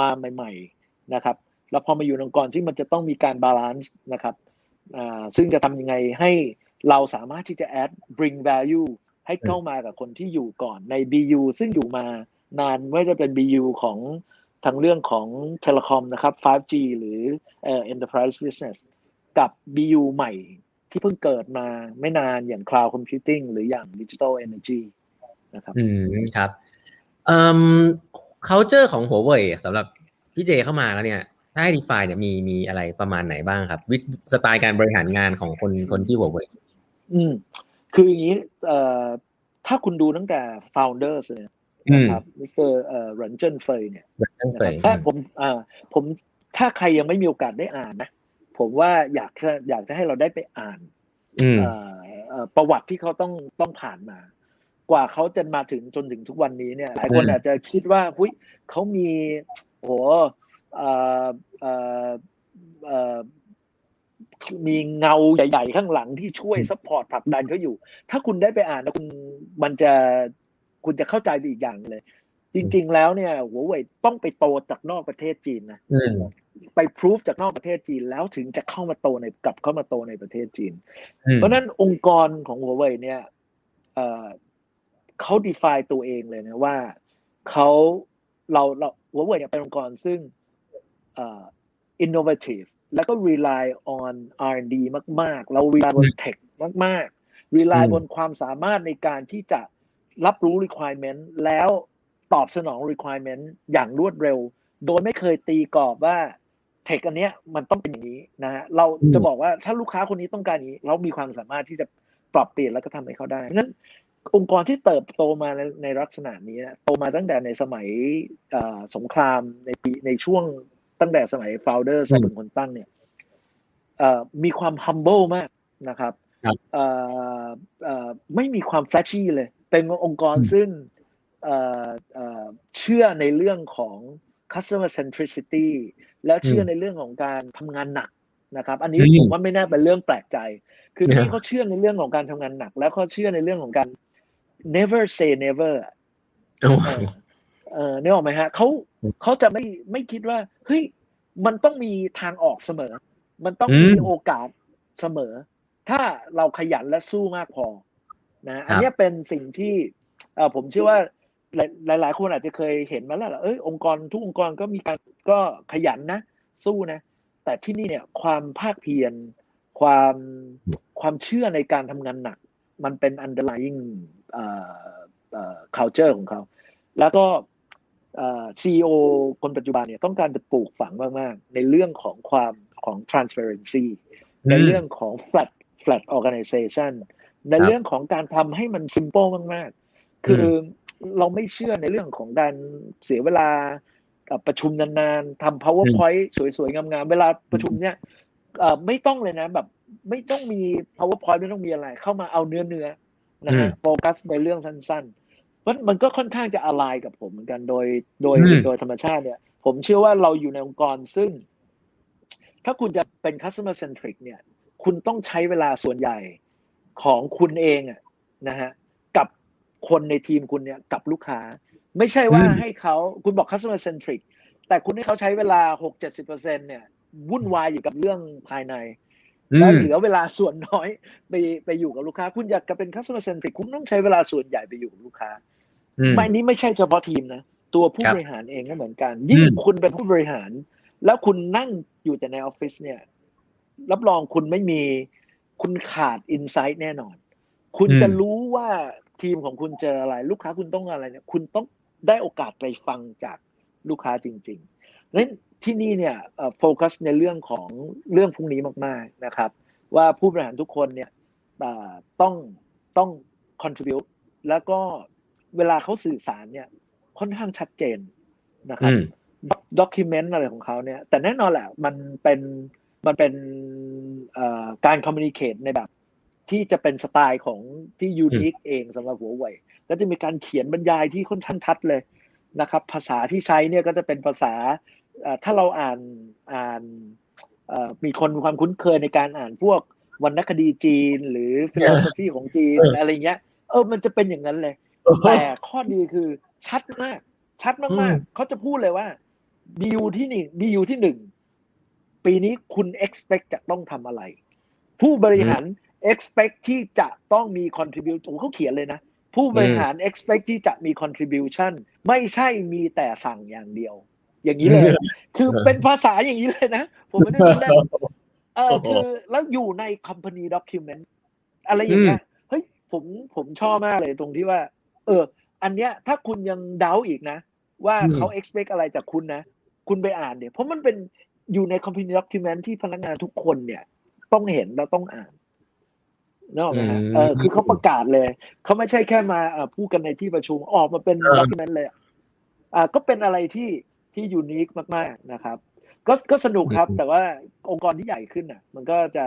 B: มาใหม่ ๆ นะครับ แล้วพอมาอยู่องค์กรที่มันจะต้องมีการ balance นะครับอ่าซึ่งจะทำยังไงให้เราสามารถที่จะ add bring value ให้เข้ามากับคนที่อยู่ก่อนใน BU ซึ่งอยู่มานานไม่ว่าจะเป็น BU ของทางเรื่องของ telecom นะครับ 5G หรือเอ่อ enterprise business กับ BU ใหม่ที่เพิ่งเกิดมาไม่นานอย่าง cloud computing หรืออย่าง digital energy นะครับ
A: อืมครับเอ่อ culture ของหัวเว่ยสำหรับพี่เจเข้ามาแล้วเนี่ย ถ้าให้ define เนี่ยมีมีอะไรประมาณไหนบ้างครับ วิสไตล์การบริหารงานของคนคนที่หัวเว่ย
B: อืม คืออย่างนี้เอ่อถ้าคุณดูตั้งแต่ founder เนี่ย
A: อืม
B: นะครับมิสเตอร์เอ่อเหรินเจิ้งเฟยเนี่ย
A: ตั้ง
B: นะ
A: แต่
B: ครับถ้าผมอ่าผมถ้าใครยังไม่มีโอกาสได้อ่านนะ ผมว่าอยากจะอยากจะให้เราได้ไปอ่าน
A: อืม
B: เอ่อเอ่อประวัติที่เขาต้องต้องผ่านมา กว่าเขาจะมาถึงจนถึงทุกวันนี้เนี่ย หลายคน
A: อืม
B: อาจจะคิดว่าหุ้ยเขามีโห เอ่อเอ่อเอ่อมีเงาใหญ่ ๆ ข้างหลังที่ช่วย support ผลักดันเขาอยู่ ถ้าคุณได้ไปอ่านนะคุณมันจะคุณจะเข้าใจไปอีกอย่างเลย จริง ๆ แล้วเนี่ยหัวเว่ยต้องไปโตจากนอกประเทศจีนนะ
A: อืม
B: ไปพิสูจจากนอกประเทศจีนแล้วถึงจะเข้ามาโตในกลับเข้ามาโตในประเทศจีน
A: อืม
B: เพราะฉะนั้นองค์กรของหัวเว่ยเนี่ยเอ่อเขา define ตัวเองเลยนะว่าเขาเราเราหัวเว่ยเนี่ยเป็นองค์กรซึ่งเอ่อ innovative แล้วก็ rely on R&D มาก ๆ เรา rely บน tech มาก ๆ rely
A: อืม
B: บนความสามารถในการที่จะรับรู้ requirement แล้วตอบสนอง requirement อย่างรวดเร็ว โดยไม่เคยตีกรอบว่าเทคอันเนี้ยมันต้องเป็นอย่างนี้นะฮะเรา
A: อืม
B: จะบอกว่าถ้าลูกค้าคนนี้ต้องการอย่างนี้ เรามีความสามารถที่จะปรับเปลี่ยนแล้วก็ทำให้เขาได้เพราะฉะนั้นองค์กรที่เติบโตมาในในลักษณะนี้นะโตมาตั้งแต่ในสมัยเอ่อสงครามในปีในช่วง ตั้งแต่สมัย founder ใช่เป็นคนตั้งเนี่ยเอ่อมีความ humble มากนะครับ
A: ครับ
B: เอ่อเอ่อไม่มีความ flashy เลย เป็นองค์กร
A: อืม
B: ซึ่งเอ่อเอ่อเชื่อในเรื่องของ customer centricity แล้วเชื่อในเรื่องของการทำงานหนักนะครับ อันนี้
A: อืม
B: ผมว่าไม่น่าเป็นเรื่องแปลกใจ คือ
A: เนี่ย
B: ที่เขาเชื่อในเรื่องของการทำงานหนัก แล้วเขาเชื่อในเรื่องของการ never say never อะ
A: โอ้
B: เออเออเนี่ยออกไหมฮะเขา เขาจะไม่ไม่คิดว่าเฮ้ยมันต้องมีทางออกเสมอ มันต้องมีโอกาสเสมอ ถ้าเราขยันและสู้มากพอนะอันเนี้ยเป็นสิ่งที่เอ่อผมเชื่อว่าหลายหลายๆคนอาจจะเคยเห็นมาแล้วล่ะเอ้ยองค์กรทุกองค์กรก็มีการก็ขยันนะ สู้นะ แต่ที่นี่เนี่ยความภาคเพียรความความเชื่อในการทำงานหนัก มันเป็น underlying เอ่อเอ่อ culture ของเขา แล้วก็ เอ่อ CEO คนปัจจุบันเนี่ยต้องการจะปลูกฝังมากๆ ในเรื่องของความของ transparency ในเรื่องของ flat flat organization ในเรื่องของการทำให้มัน simple มากๆ คืออเราไม่เชื่อในเรื่องของการเสียเวลากับประชุมนานๆทำ powerpoint สวยๆ งามๆ เวลาประชุมเนี่ยเอ่อไม่ต้องเลยนะแบบไม่ต้องมี powerpoint ไม่ต้องมีอะไร เข้ามาเอาเนื้อเนื้อๆนะฮะ
A: อืม
B: โฟกัสในเรื่องสั้นๆ มันมันก็ค่อนข้างจะอะไรกับผมเหมือนกันโดยโดย
A: อืม
B: โดยธรรมชาติเนี่ย ผมเชื่อว่าเราอยู่ในองค์กรซึ่ง ถ้าคุณจะเป็น customer centric เนี่ย คุณต้องใช้เวลาส่วนใหญ่ของคุณเองอะนะฮะกับคนในทีมคุณเนี่ยกับลูกค้า ไม่ใช่ว่า
A: อืม
B: ให้เขาคุณบอก customer centric แต่คุณให้เขาใช้เวลา 6-70%เนี่ยวุ่นวายอยู่กับเรื่องภายใน
A: อื
B: แล้ว
A: ม
B: เหลือเวลาส่วนน้อยไปไปอยู่กับลูกค้า คุณอยากจะเป็น customer centric คุณต้องใช้เวลาส่วนใหญ่ไปอยู่กับลูกค้า
A: อืม
B: ไม่นี้ไม่ใช่เฉพาะทีมนะ ตัวผู้
A: ครับ
B: บริหารเองก็เหมือนกัน ยิ่ง
A: อืม
B: คุณเป็นผู้บริหาร แล้วคุณนั่งอยู่แต่ในออฟฟิศเนี่ย รับรองคุณไม่มี คุณขาดอินไซต์แน่นอน คุณจะรู้ว่าทีมของคุณเจออะไร ลูกค้าคุณต้องอะไรเนี่ย คุณต้องได้โอกาสไปฟังจากลูกค้าจริงๆนั้น ที่นี่เนี่ยโฟกัสในเรื่องของเรื่องพวกนี้มาก ๆนะครับ ว่าผู้บริหารทุกคนเนี่ยเอ่อต้องต้อง contribute แล้วก็เวลาเขาสื่อสารเนี่ยค่อนข้างชัดเจนนะครับ
A: อืม
B: ด็อกิเมนต์อะไรของเขาเนี่ย แต่แน่นอนแหละมันเป็นมันเป็นเอ่อการคอมมิวนิเคตในแบบที่จะเป็นสไตล์ของที่ยูนิคเองสำหรับหัวเว่ยก็จะมีการเขียนบรรยายที่ค่อนข้างชัดเลยนะครับ ภาษาที่ใช้เนี่ยก็จะเป็นภาษาเอ่อ ถ้าเราอ่านอ่านเอ่อมีคนมีความคุ้นเคยในการอ่านพวกวรรณคดีจีน หรือ philosophy ของจีน
A: เอออ
B: อะไรเงี้ย เออมันจะเป็นอย่างนั้นเลย แต่ข้อดีคือชัดมาก ชัดมากๆอืมเขาจะพูดเลยว่าดีลที่หนึ่งดีลที่หนึ่งปีนี้คุณ expect จะต้องทำอะไร ผู้บริหาร expect ที่จะต้องมี contribution โอ้เขาเขียนเลยนะ ผู้บริหาร expect ที่จะมี contribution ไม่ใช่มีแต่สั่งอย่างเดียว อย่างนี้เลย คือเป็นภาษาอย่างนี้เลยนะ ผมไม่ได้พูดเล่นเออ
A: โอ้โห
B: คือแล้วอยู่ใน company document อะไรอย่างเงี้ยเฮ้ยผมผมชอบมากเลยตรงที่ว่า เออ อันเนี้ยถ้าคุณยังเดาอีกนะ ว่า
A: อืม
B: เขา expect อะไรจากคุณนะ คุณไปอ่านเดี๋ยวเพราะมันเป็นอยู่ใน company document ที่พนักงานทุกคนเนี่ย ต้องเห็นแล้วต้องอ่านนกออกไหมฮะ
A: อืม
B: เออคือเขาประกาศเลย เขาไม่ใช่แค่มาเอ่อพูดกันในที่ประชุมออกมาเป็น
A: เออ
B: document เลยอะอ่าก็เป็นอะไรที่ ที่ยูนิคมากๆนะครับ ก็ก็สนุกครับ แต่ว่าองค์กรที่ใหญ่ขึ้นอะ มันก็จะ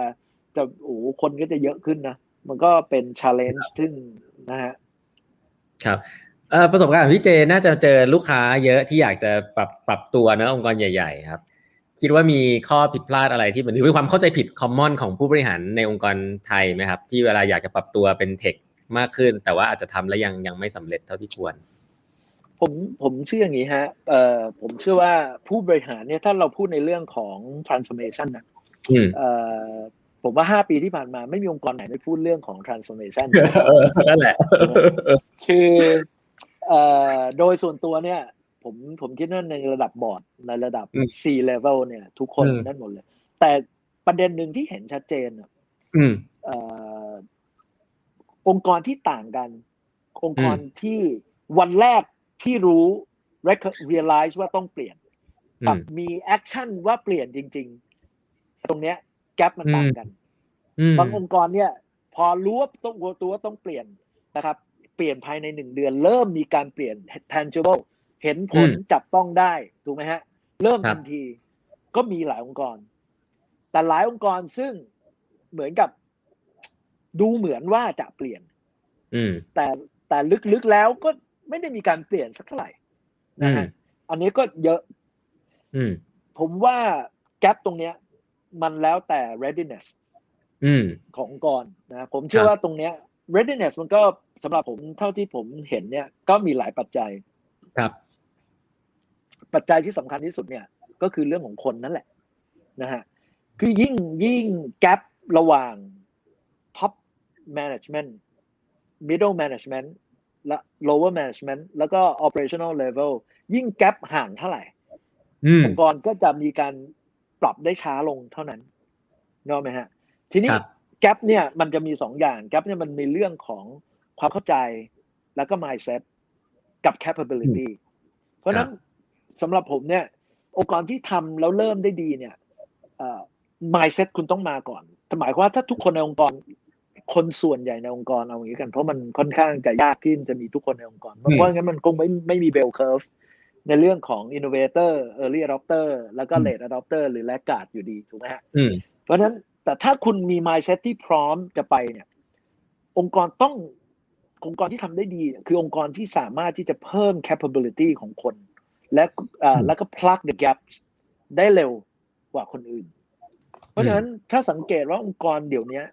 B: จะโอ้โหคนก็จะเยอะขึ้นนะมันก็เป็นชาเลนจ์ขึ้นนะฮะ
A: ครับเอ่อประสบการณ์ของพี่เจน่าจะเจอลูกค้าเยอะที่อยากจะปรับปรับตัวเนอะองค์กรใหญ่ ๆ ครับ คิดว่ามีข้อผิดพลาดอะไรที่เหมือนถือเป็นความเข้าใจผิดคอมมอนของผู้บริหารในองค์กรไทยไหมครับ ที่เวลาอยากจะปรับตัวเป็นเทคมากขึ้น แต่ว่าอาจจะทำแล้วยังยังไม่สำเร็จเท่าที่ควร
B: ผมผมเชื่ออย่างนี้ฮะเอ่อผมเชื่อว่าผู้บริหารเนี่ยถ้าเราพูดในเรื่องของ transformation นะ
A: อืม
B: เอ่อผมว่าห้าปีที่ผ่านมาไม่มีองค์กรไหนไม่พูดเรื่องของ transformation
A: เออนั่นแหละ
B: คือเอ่โดยส่วนตัวเนี่ย ผมผมคิดว่าในระดับบอร์ดในระดับ
A: อืม
B: C level เนี่ย ทุกคน
A: อืม
B: นั่นหมดเลย แต่ประเด็นหนึ่งที่เห็นชัดเจนอะ
A: อืม
B: เอ่อองค์กรที่ต่างกัน องค์กรที่วันแรก ที่รู้ rec- realize ว่าต้องเปลี่ยน
A: อืม
B: กับ
A: มี
B: action ว่าเปลี่ยนจริง ๆ ตรงเนี้ย gap มันต่างกัน
A: อืม
B: บางองค์กรเนี่ย พอรู้ว่าต้องตัวว่าต้องเปลี่ยนนะครับ เปลี่ยนภายในหนึ่งเดือน เริ่มมีการเปลี่ยน tangible เห็นผล
A: อืม
B: จับต้องได้ถูกไหมฮะ เริ่ม
A: ครับ
B: ทันทีก็มีหลายองค์กร แต่หลายองค์กรซึ่งเหมือนกับดูเหมือนว่าจะเปลี่ยน
A: อืม
B: แต่แต่ลึกๆแล้วก็ ไม่ได้มีการเปลี่ยนสักเท่าไหร่
A: อื
B: นะ
A: ม
B: ฮะอันนี้ก็เยอะ
A: อืม
B: ผมว่าแกลบตรงเนี้ย มันแล้วแต่ readiness
A: อืม
B: ขององค์กรนะผมเชื่
A: ค
B: อ
A: รับ
B: ว่าตรงเนี้ย readiness มันก็สำหรับผมเท่าที่ผมเห็นเนี่ย ก็มีหลายปัจจัย
A: ครับ
B: ปัจจัยที่สำคัญที่สุดเนี่ย ก็คือเรื่องของคนนั่นแหละ นะฮะคือยิ่งยิ่งแกลบระหว่าง top management middle management และ lower management แล้วก็ operational level ยิ่งแกลบห่างเท่าไหร่
A: อืม
B: องค์กรก็จะมีการปรับได้ช้าลงเท่านั้นนกออกไหมฮะ ทีนี้
A: ครับ
B: แกลบเนี่ยมันจะมีสองอย่างแกลบเนี่ยมันมีเรื่องของความเข้าใจแล้วก็ mindset กับ capability เพราะฉะนั้นสำหรับผมเนี่ย องค์กรที่ทำแล้วเริ่มได้ดีเนี่ยเอ่อ mindset คุณต้องมาก่อนหมายความว่าถ้าทุกคนในองค์กร คนส่วนใหญ่ในองค์กรเอาอย่างนี้กัน เพราะมันค่อนข้างจะยากที่จะมีทุกคนในองค์กร
A: อืม
B: เพราะงั้นมันคงไม่ไม่มีเบลเคอร์ฟในเรื่องของ innovator early adopter แล้วก็ late adopter หรือ laggard อยู่ดีถูกไหมฮะ
A: อืม
B: เพราะฉะนั้นแต่ถ้าคุณมี mindset ที่พร้อมจะไปเนี่ย องค์กรต้ององค์กรที่ทำได้ดีเนี่ยคือองค์กรที่สามารถที่จะเพิ่ม capability ของคน และอ่า
A: อืม
B: แล้วก็ plug the gaps ได้เร็วกว่าคนอื่น เพราะฉะนั้นถ้าสังเกตว่าองค์กรเดี๋ยวนี้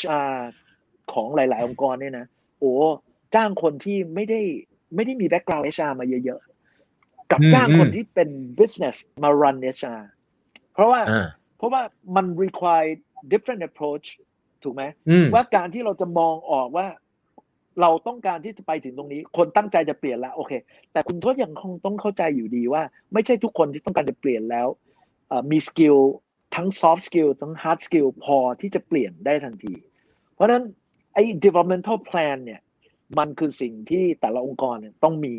B: HR ของหลาย ๆ องค์กรเนี่ยนะโอ้จ้างคนที่ไม่ได้ไม่ได้มี background HR มาเยอะๆ กับ
A: อืม
B: จ้างคน
A: อืม
B: ที่เป็น business มา run HR เพราะว่า
A: อ่า
B: เพราะว่ามัน require different approach ถูกไหม
A: อืม
B: ว่าการที่เราจะมองออกว่า เราต้องการที่จะไปถึงตรงนี้ คนตั้งใจจะเปลี่ยนแล้วโอเค แต่คุณก็ยังคงต้องเข้าใจอยู่ดีว่า ไม่ใช่ทุกคนที่ต้องการจะเปลี่ยนแล้วเอ่อมีสกิล ทั้ง soft skill ทั้ง hard skill พอที่จะเปลี่ยนได้ทันที เพราะฉะนั้นไอ้ developmental plan เนี่ยมันคือสิ่งที่แต่ละองค์กรเนี่ยต้องมี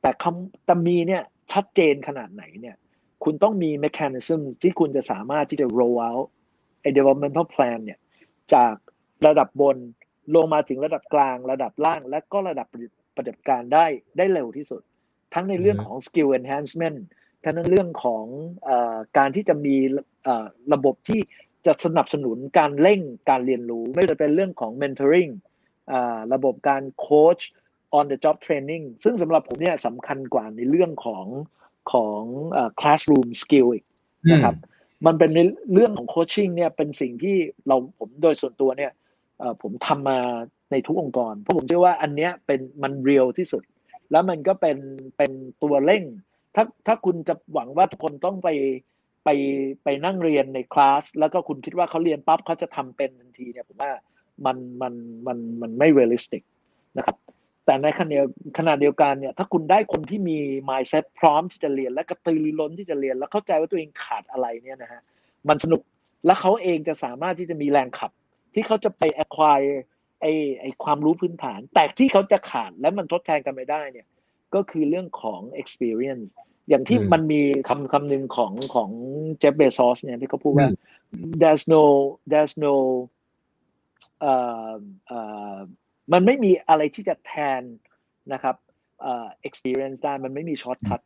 B: แต่คำแต่มีเนี่ยชัดเจนขนาดไหนเนี่ยคุณต้องมี mechanism ที่คุณจะสามารถที่จะ roll out ไอ้ developmental plan เนี่ยจากระดับบนลงมาถึงระดับกลาง ระดับล่าง และก็ระดับปฏิบัติการได้ได้เร็วที่สุด ทั้งในเรื่องของ skill enhancement ทั้งในเรื่องของอการที่จะมี ระบบที่จะสนับสนุนการเร่งการเรียนรู้ ไม่ว่าจะเป็นเรื่องของ mentoring อ่าระบบการ coach on the job training ซึ่งสำหรับผมเนี่ยสำคัญกว่าในเรื่องของของเอ่อ classroom skill อีกนะครับ มันเป็นในเรื่องของ coaching เนี่ยเป็นสิ่งที่เราผมโดยส่วนตัวเนี่ยเอ่อผมทำมาในทุกองค์กร เพราะผมเชื่อว่าอันเนี้ยเป็นมัน real ที่สุด แล้วมันก็เป็นเป็นตัวเร่ง ถ้าถ้าคุณจะหวังว่าทุกคนต้องไป ไปไปนั่งเรียนในคลาสแล้วก็คุณคิดว่าเขาเรียนปั๊บเขาจะทำเป็นทันทีเนี่ยผมว่ามันมันมันมันไม่ realistic นะครับแต่ในขณะเดียวขณะเดียวกันเนี่ยถ้าคุณได้คนที่มี mindset พร้อมที่จะเรียน และกระตือรือร้นที่จะเรียน แล้วเข้าใจว่าตัวเองขาดอะไรเนี่ยนะฮะมันสนุกและเขาเองจะสามารถที่จะมีแรงขับ ที่เขาจะไป acquire ไอไอความรู้พื้นฐาน แต่ที่เขาจะขาดและมันทดแทนกันไม่ได้เนี่ยก็คือเรื่องของ experience อย่างที่
A: อืม
B: มันมีคำคำหนึ่งของของเจฟเบซอสเนี่ยที่เขาพูดว่า
A: อืม
B: there's no there's no เอ่อเอ่อมันไม่มีอะไรที่จะแทนนะครับเอ่อ experience ได้มันไม่มี shortcut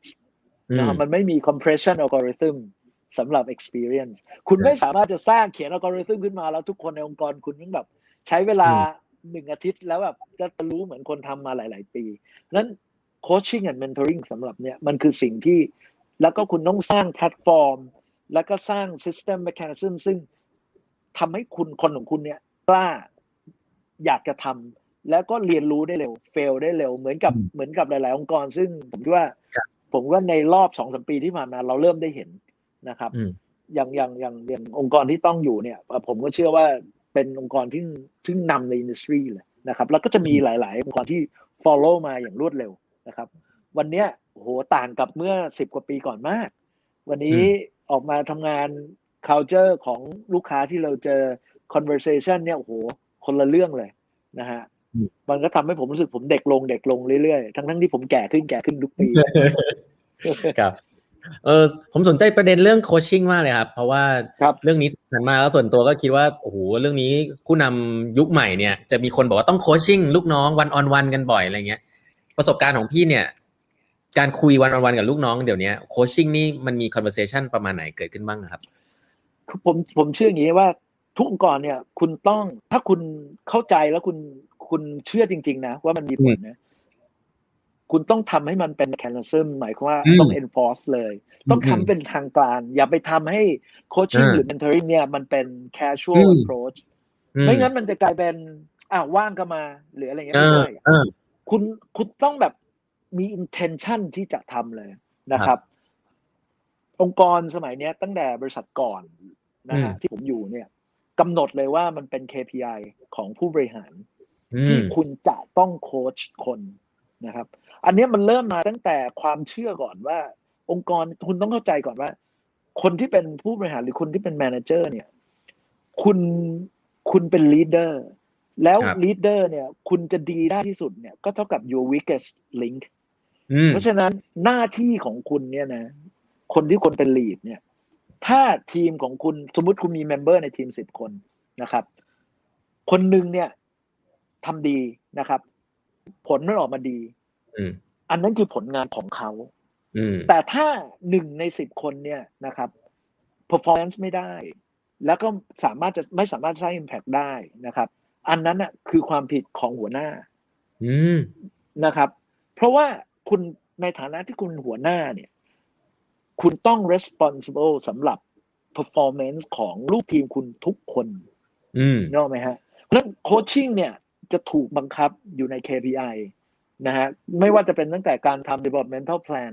A: อืม
B: นะครับมันไม่มี compression algorithm สำหรับ experience คุณไม่สามารถจะสร้างเขียน algorithm ขึ้นมาแล้วทุกคนในองค์กรคุณต้องแบบ ใช้เวลาหนึ่งอาทิตย์แล้วแบบจะรู้เหมือนคนทำมาหลาย ๆ ปีนั้น coaching and mentoring สำหรับเนี่ยมันคือสิ่งที่แล้วก็คุณต้องสร้างแพลตฟอร์ม แล้วก็สร้าง system mechanism ซึ่งทำให้คุณคนของคุณเนี่ยกล้าอยากจะทำแล้วก็เรียนรู้ได้เร็ว fail ได้เร็ว เหมือนกับ
A: อืม
B: เหมือนกับหลาย ๆ องค์กร ซึ่งผมคิดว่า
A: ครับ
B: ผมว่าในรอบสองสมปีที่ผ่านมาเราเริ่มได้เห็นนะครับ
A: อืม
B: อย่างอย่างอย่างอย่างองค์กรที่ต้องอยู่เนี่ยเอ่อผมก็เชื่อว่าเป็นองค์กรที่ที่นำในอินดัสทรีเลยนะครับ แล้วก็จะมีหลาย ๆ องค์กรที่ follow มาอย่างรวดเร็ว นะครับ วันเนี้ยโอ้โหต่างกับเมื่อสิบกว่าปีก่อนมาก วันนี้ออกมาทำงาน culture ของลูกค้าที่เราเจอ conversation เนี่ยโอ้โหคนละเรื่องเลยนะฮะ
A: อืม
B: มันก็ทำให้ผมรู้สึกผมเด็กลงเด็กลงเรื่อยๆ ทั้งทั้งๆที่ผมแก่ขึ้นแก่ขึ้นทุกปี
A: ครับเออผมสนใจประเด็นเรื่องโคชชิ่งมากเลยครับ เพราะว่า
B: ครับ
A: เรื่องนี้สำคัญมากแล้วส่วนตัวก็คิดว่าโอ้โหเรื่องนี้ผู้นำยุคใหม่เนี่ยจะมีคนบอกว่าต้องโคชชิ่งลูกน้องวันออนวันกันบ่อยอะไรเงี้ย ประสบการณ์ของพี่เนี่ย การคุยวันออนวันกับลูกน้องเดี๋ยวนี้โคชชิ่งนี่มันมี conversation ประมาณไหนเกิดขึ้นบ้างครับ
B: ผมผมเชื่ออย่างนี้ว่าทุกองค์กรเนี่ย คุณต้องถ้าคุณเข้าใจแล้วคุณคุณเชื่อจริง ๆ นะ ว่ามันมีผลนะคุณต้องทำให้มันเป็น mechanism หมายความว่า
A: อืม
B: ต้อง enforce เลย ต้อง
A: อืม
B: ทำเป็นทางการอย่าไปทำให้ coaching
A: อ่า
B: หรือ mentoring เนี่ย มันเป็น casual
A: อืม
B: approach
A: อื
B: ไม่งั้นมันจะกลายเป็น อ่าว่างก็มา หรืออะไรเงี้ย
A: เอ
B: ไม่
A: อ
B: ใช่
A: เออ
B: คุณคุณต้องแบบมี intention ที่จะทำเลยนะครับ องค์กรสมัยเนี้ยตั้งแต่บริษัทก่อนนะฮะ
A: อืม
B: ที่ผมอยู่เนี่ยกำหนดเลยว่ามันเป็น KPI ของผู้บริหาร
A: อื
B: ที่
A: ม
B: คุณจะต้องโค้ชคนนะครับ อันเนี้ยมันเริ่มมาตั้งแต่ความเชื่อก่อนว่า องค์กรคุณต้องเข้าใจก่อนว่า คนที่เป็นผู้บริหารหรือคนที่เป็น manager เนี่ย คุณคุณเป็น leader แล้ว
A: ครับ
B: leader เนี่ย คุณจะดีได้ที่สุดเนี่ย ก็เท่ากับ your weakest link
A: อืม
B: เพราะฉะนั้นหน้าที่ของคุณเนี่ยนะ คนที่คนเป็น lead เนี่ย ถ้าทีมของคุณสมมติคุณมี member ในทีมสิบคนนะครับ คนหนึ่งเนี่ยทำดีนะครับ ผลมันออกมาดี
A: อืม
B: อันนั้นคือผลงานของเขา
A: อืม
B: แต่ถ้าหนึ่งในสิบคนเนี่ยนะครับ performance ไม่ได้ แล้วก็สามารถจะไม่สามารถสร้าง impact ได้นะครับ อันนั้นน่ะคือความผิดของหัวหน้า
A: อืม
B: นะครับ เพราะว่าคุณในฐานะที่คุณหัวหน้าเนี่ย คุณต้อง responsible สำหรับ performance ของลูกทีมคุณทุกคน
A: อืม
B: นึกออกไหมฮะเพราะฉะนั้นโคชชิ่งเนี่ยจะถูกบังคับอยู่ใน KPI นะฮะไม่ว่าจะเป็นตั้งแต่การทำ developmental plan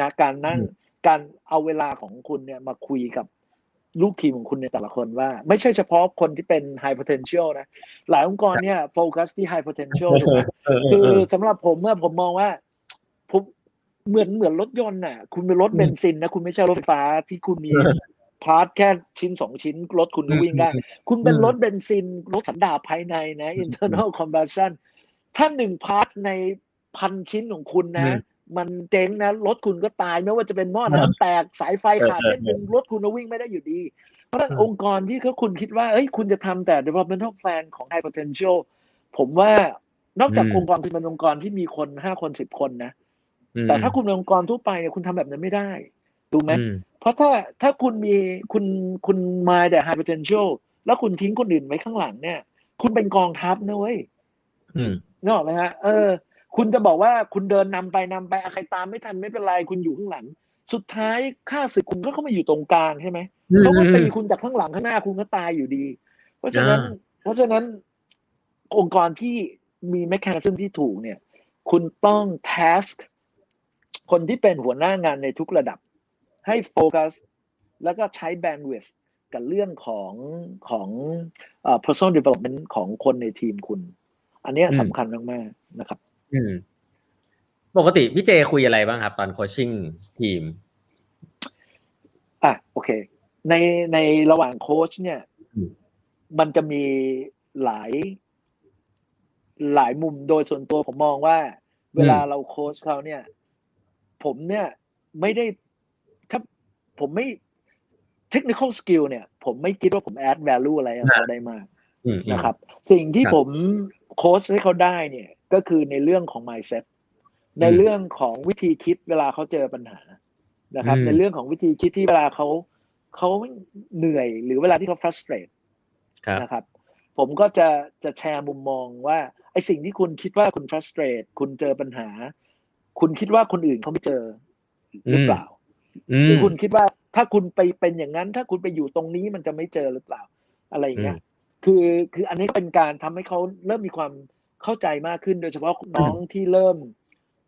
B: นะการนั่ง
A: อืม
B: การเอาเวลาของคุณเนี่ยมาคุยกับ ลูกทีมของคุณในแต่ละคนว่า ไม่ใช่เฉพาะคนที่เป็น high potential นะ หลายองค์กรเนี่ยโฟกัสที่ high potential ถูกไหม
A: เออเอ
B: คือ
A: อเออ
B: สำหรับผมเมื่อผมมองว่าผมเหมือนเหมือนรถยนต์น่ะ คุณเป็นรถ
A: อืม
B: เบนซินนะ คุณไม่ใช่รถไฟฟ้าที่คุณมี
A: เออ
B: part แค่ชิ้นสองชิ้น รถคุณก็วิ่งได้ คุณเป็น
A: อืม
B: รถเบนซิน รถสันดาปภายในนะ internal combustion ถ้าหนึ่ง part ในพันชิ้นของคุณนะ
A: อื ม
B: มันเจ๊งนะรถคุณก็ตายไม่ว่าจะเป็นหม้อน้ำแตกสายไฟขาด
A: เออเออ
B: เส้นหนึ่งรถคุณก็วิ่งไม่ได้อยู่ดี เพราะฉะนั้น
A: อืม
B: องค์กรที่เขาคุณคิดว่าเอ้ยคุณจะทำแต่ developmental plan ของ high potential ผมว่านอกจากองค์กรคุณเป็นองค์กรที่มีคนห้าคนสิบคนนะ
A: อืม
B: แต่ถ้าคุณเป็นองค์กรทั่วไปเนี่ยคุณทำแบบนั้นไม่ได้ถูกไหม
A: อืม
B: เพราะถ้าถ้าคุณมีคุณคุณมาแต่ high potential แล้วคุณทิ้งคนอื่นไว้ข้างหลังเนี่ย คุณเป็นกองทัพนะเว้ย
A: อืม
B: นึกออกไหมฮะเออ คุณจะบอกว่าคุณเดินนำไปนำไปอะใครตามไม่ทันไม่เป็นไรคุณอยู่ข้างหลัง สุดท้ายข้าศึกคุณก็เข้ามาอยู่ตรงกลางใช่ไหมเขาก็ตีคุณจากข้างหลังข้างหน้าคุณก็ตายอยู่ดี เพราะฉะนั้น
A: อ่า
B: เพราะฉะนั้นองค์กรที่มีแมคแคนิซึมที่ถูกเนี่ย คุณต้อง task คนที่เป็นหัวหน้างานในทุกระดับ ให้โฟกัสแล้วก็ใช้ bandwidth กับเรื่องของของเอ่อ personal development ของคนในทีมคุณ อันเนี้ย
A: อืม
B: สำคัญมาก ๆ นะครับ
A: อืมปกติพี่เจคุยอะไรบ้างครับ ตอนโคชชิ่งทีม
B: อะโอเค ในในระหว่างโค้ชเนี่ย
A: อืม
B: มันจะมีหลาย หลายมุมโดยส่วนตัวผมมองว่า เวลาเราโค้ชเขาเนี่ย ผมเนี่ย ไม่ได้ถ้าผมไม่ technical skill เนี่ย ผมไม่คิดว่าผม add value อะไรกับเขาได้มาก
A: อืมอืม
B: นะครับ สิ่งที่
A: ครับ
B: ผมโค้ชให้เขาได้เนี่ย ก็คือในเรื่องของ mindset ในเรื่องของวิธีคิดเวลาเขาเจอปัญหานะครับ
A: อืม
B: ในเรื่องของวิธีคิดที่เวลาเขาเขาเหนื่อยหรือเวลาที่เขา frustrate
A: ครับ
B: นะครับ ผมก็จะจะแชร์มุมมองว่าไอสิ่งที่คุณคิดว่าคุณ frustrate คุณเจอปัญหา คุณคิดว่าคนอื่นเขาไม่เจอหรือเปล่า
A: อื
B: หรือ
A: ม
B: คุณคิดว่าถ้าคุณไปเป็นอย่างนั้น ถ้าคุณไปอยู่ตรงนี้มันจะไม่เจอหรือเปล่า อะไรอย่างเงี้ย
A: อืม
B: คือคืออันนี้เป็นการทำให้เขาเริ่มมีความ เข้าใจมากขึ้นโดยเฉพาะน้องที่เริ่ม